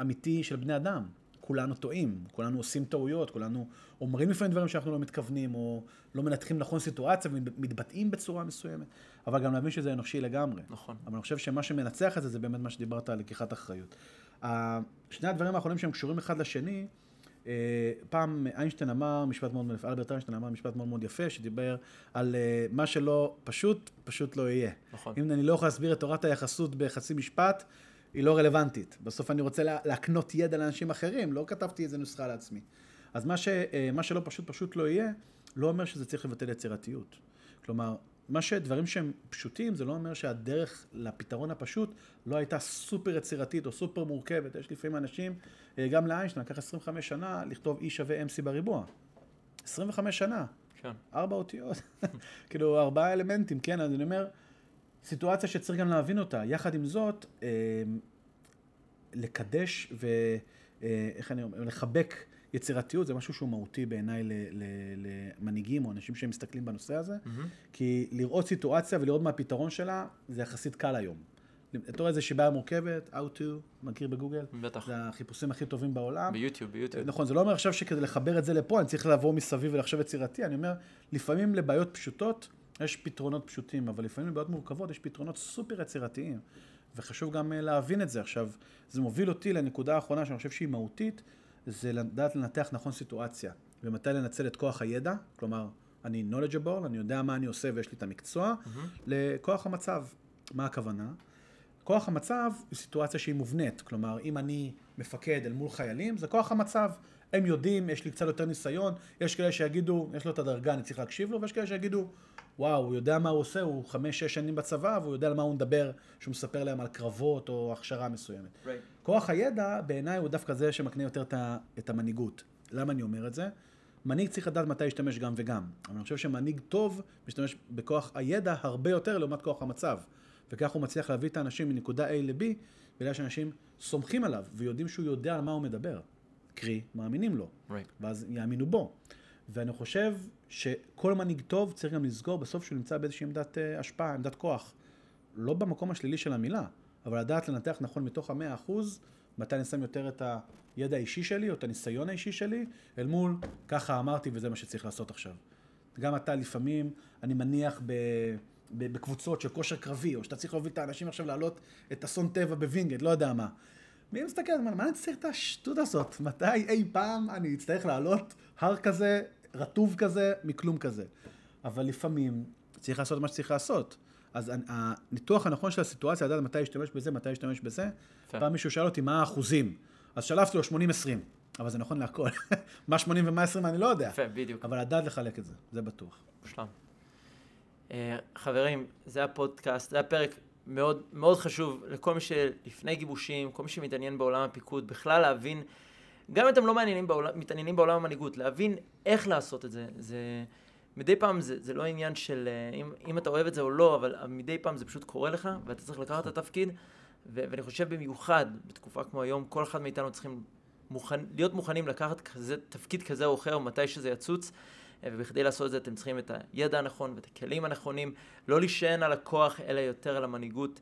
אמיתי של בני אדם. כולנו טועים, כולנו עושים טעויות, כולנו אומרים לפעמים דברים שאנחנו לא מתכוונים, או לא מנתחים נכון סיטואציה ומתבטאים בצורה מסוימת, אבל גם להבין שזה אנושי לגמרי. נכון. אבל אני חושב שמה שמנצח את זה, זה באמת מה שדיברת על לקיחת אחריות. שני הדברים האחרונים שהם קשורים אחד לשני, אה, פעם איינשטיין אמר משפט מאוד מאוד יפה, אלברט איינשטיין אמר משפט מאוד מאוד יפה, שדיבר על אה, מה שלא פשוט, פשוט לא יהיה. נכון. אם אני לא יכול להסביר את תורת היחסות בחצי משפט, היא לא רלוונטית. בסוף אני רוצה להקנות ידע לאנשים אחרים, לא כתבתי איזה נוסחה לעצמי. אז מה, ש, אה, מה שלא פשוט פשוט לא יהיה, לא אומר שזה צריך לבטל יצירתיות. כלומר, מה שדברים שהם פשוטים, זה לא אומר שהדרך לפתרון הפשוט לא הייתה סופר יצירתית או סופר מורכבת. יש לפעמים אנשים, אה, גם לאיינשטיין, לקח 25 שנה לכתוב E שווה MC בריבוע. 25 שנה. כן. ארבע אותיות. כאילו, ארבעה אלמנטים, כן? אז אני אומר, סיטואציה שצריך גם להבין אותה. יחד עם זאת, אה, לקדש ואיך אה, אני אומר, לחבק יצירתיות זה משהו שהוא מהותי בעיניי למנהיגים או אנשים שמסתכלים בנושא הזה, mm-hmm. כי לראות סיטואציה ולראות מה הפתרון שלה, זה יחסית קל היום. אתה רואה איזה בעיה מורכבת, How to, מכיר בגוגל? בטח. זה החיפושים הכי טובים בעולם. ביוטיוב, ביוטיוב. נכון, זה לא אומר עכשיו שכדי לחבר את זה לפה, אני צריך לעבור מסביב ולחשוב יצירתי, אני אומר, לפעמים לבעיות פשוטות, יש פתרונות פשוטים, אבל לפעמים לבעיות מורכבות יש פתרונות סופר יצירתיים. וחשוב גם אה, להבין את זה. עכשיו, זה מוביל אותי לנקודה האחרונה שאני חושב שהיא מהותית, זה לדעת לנתח נכון סיטואציה, ומתי לנצל את כוח הידע, כלומר, אני knowledgeable, אני יודע מה אני עושה ויש לי את המקצוע, mm-hmm. לכוח המצב. מה הכוונה? כוח המצב היא סיטואציה שהיא מובנית, כלומר, אם אני מפקד אל מול חיילים, זה כוח המצב. הם יודעים, יש לי קצת יותר ניסיון, יש כאלה שיגידו, יש לו את הדרגה, אני צריך להקשיב לו, ויש כאלה שיגידו, וואו, הוא יודע מה הוא עושה, הוא חמש-שש שנים בצבא, והוא יודע על מה הוא מדבר, שהוא מספר להם על קרבות או הכשרה מסוימת. Right. כוח הידע, בעיניי, הוא דווקא זה שמקנה יותר את המנהיגות. למה אני אומר את זה? מנהיג צריך לדעת מתי להשתמש גם וגם. אבל אני חושב שמנהיג טוב משתמש בכוח הידע הרבה יותר לעומת כוח המצב. וכך הוא מצליח להביא את האנשים מנקודה A ל-B, בגלל שאנשים סומכים עליו ויודעים שהוא יודע על מה הוא מדבר. קרי, מאמינים לו. Right. ואז יאמינו בו. ואני חושב שכל מנהיג טוב צריך גם לזכור בסוף שהוא נמצא באיזושהי עמדת uh, השפעה, עמדת כוח. לא במקום השלילי של המילה, אבל לדעת לנתח נכון מתוך המאה אחוז, מתי אני שם יותר את הידע האישי שלי או את הניסיון האישי שלי, אל מול ככה אמרתי וזה מה שצריך לעשות עכשיו. גם אתה לפעמים, אני מניח ב... בקבוצות של כושר קרבי, או שאתה צריך להוביל את האנשים עכשיו לעלות את אסון טבע בווינגייט, לא יודע מה. מי מסתכל, מה אני צריך את השטות הזאת? מתי אי פעם אני אצטרך לעלות הר כזה רטוב כזה מכלום כזה. אבל לפעמים צריך לעשות מה שצריך לעשות. אז הניתוח הנכון של הסיטואציה, לדעת מתי להשתמש בזה, מתי להשתמש בזה. פעם מישהו שאל אותי מה האחוזים. אז שלפתי לו 80-20, אבל זה נכון להכל. מה 80 ומה 20 אני לא יודע. יפה, בדיוק. אבל לדעת לחלק את זה, זה בטוח. מושלם. Uh, חברים, זה הפודקאסט, זה הפרק מאוד, מאוד חשוב לכל מי שלפני גיבושים, כל מי שמתעניין בעולם הפיקוד, בכלל להבין גם אם אתם לא מעניינים בעולם, מתעניינים בעולם המנהיגות, להבין איך לעשות את זה, זה... מדי פעם זה, זה לא עניין של אה, אם, אם אתה אוהב את זה או לא, אבל מדי פעם זה פשוט קורה לך, ואתה צריך לקחת את התפקיד, ו- ואני חושב במיוחד, בתקופה כמו היום, כל אחד מאיתנו צריכים מוכן, להיות מוכנים לקחת כזה, תפקיד כזה או אחר, מתי שזה יצוץ, ובכדי לעשות את זה אתם צריכים את הידע הנכון ואת הכלים הנכונים, לא להישען על הכוח, אלא יותר על המנהיגות.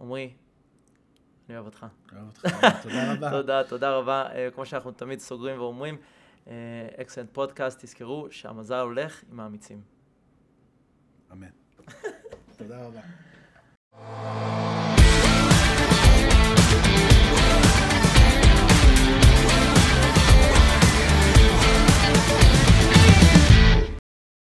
עמרי, אני אוהב אותך. אוהב אותך, תודה רבה. תודה, תודה רבה. כמו שאנחנו תמיד סוגרים ואומרים, אקסלנט פודקאסט, תזכרו שהמזל הולך עם האמיצים. אמן. תודה רבה.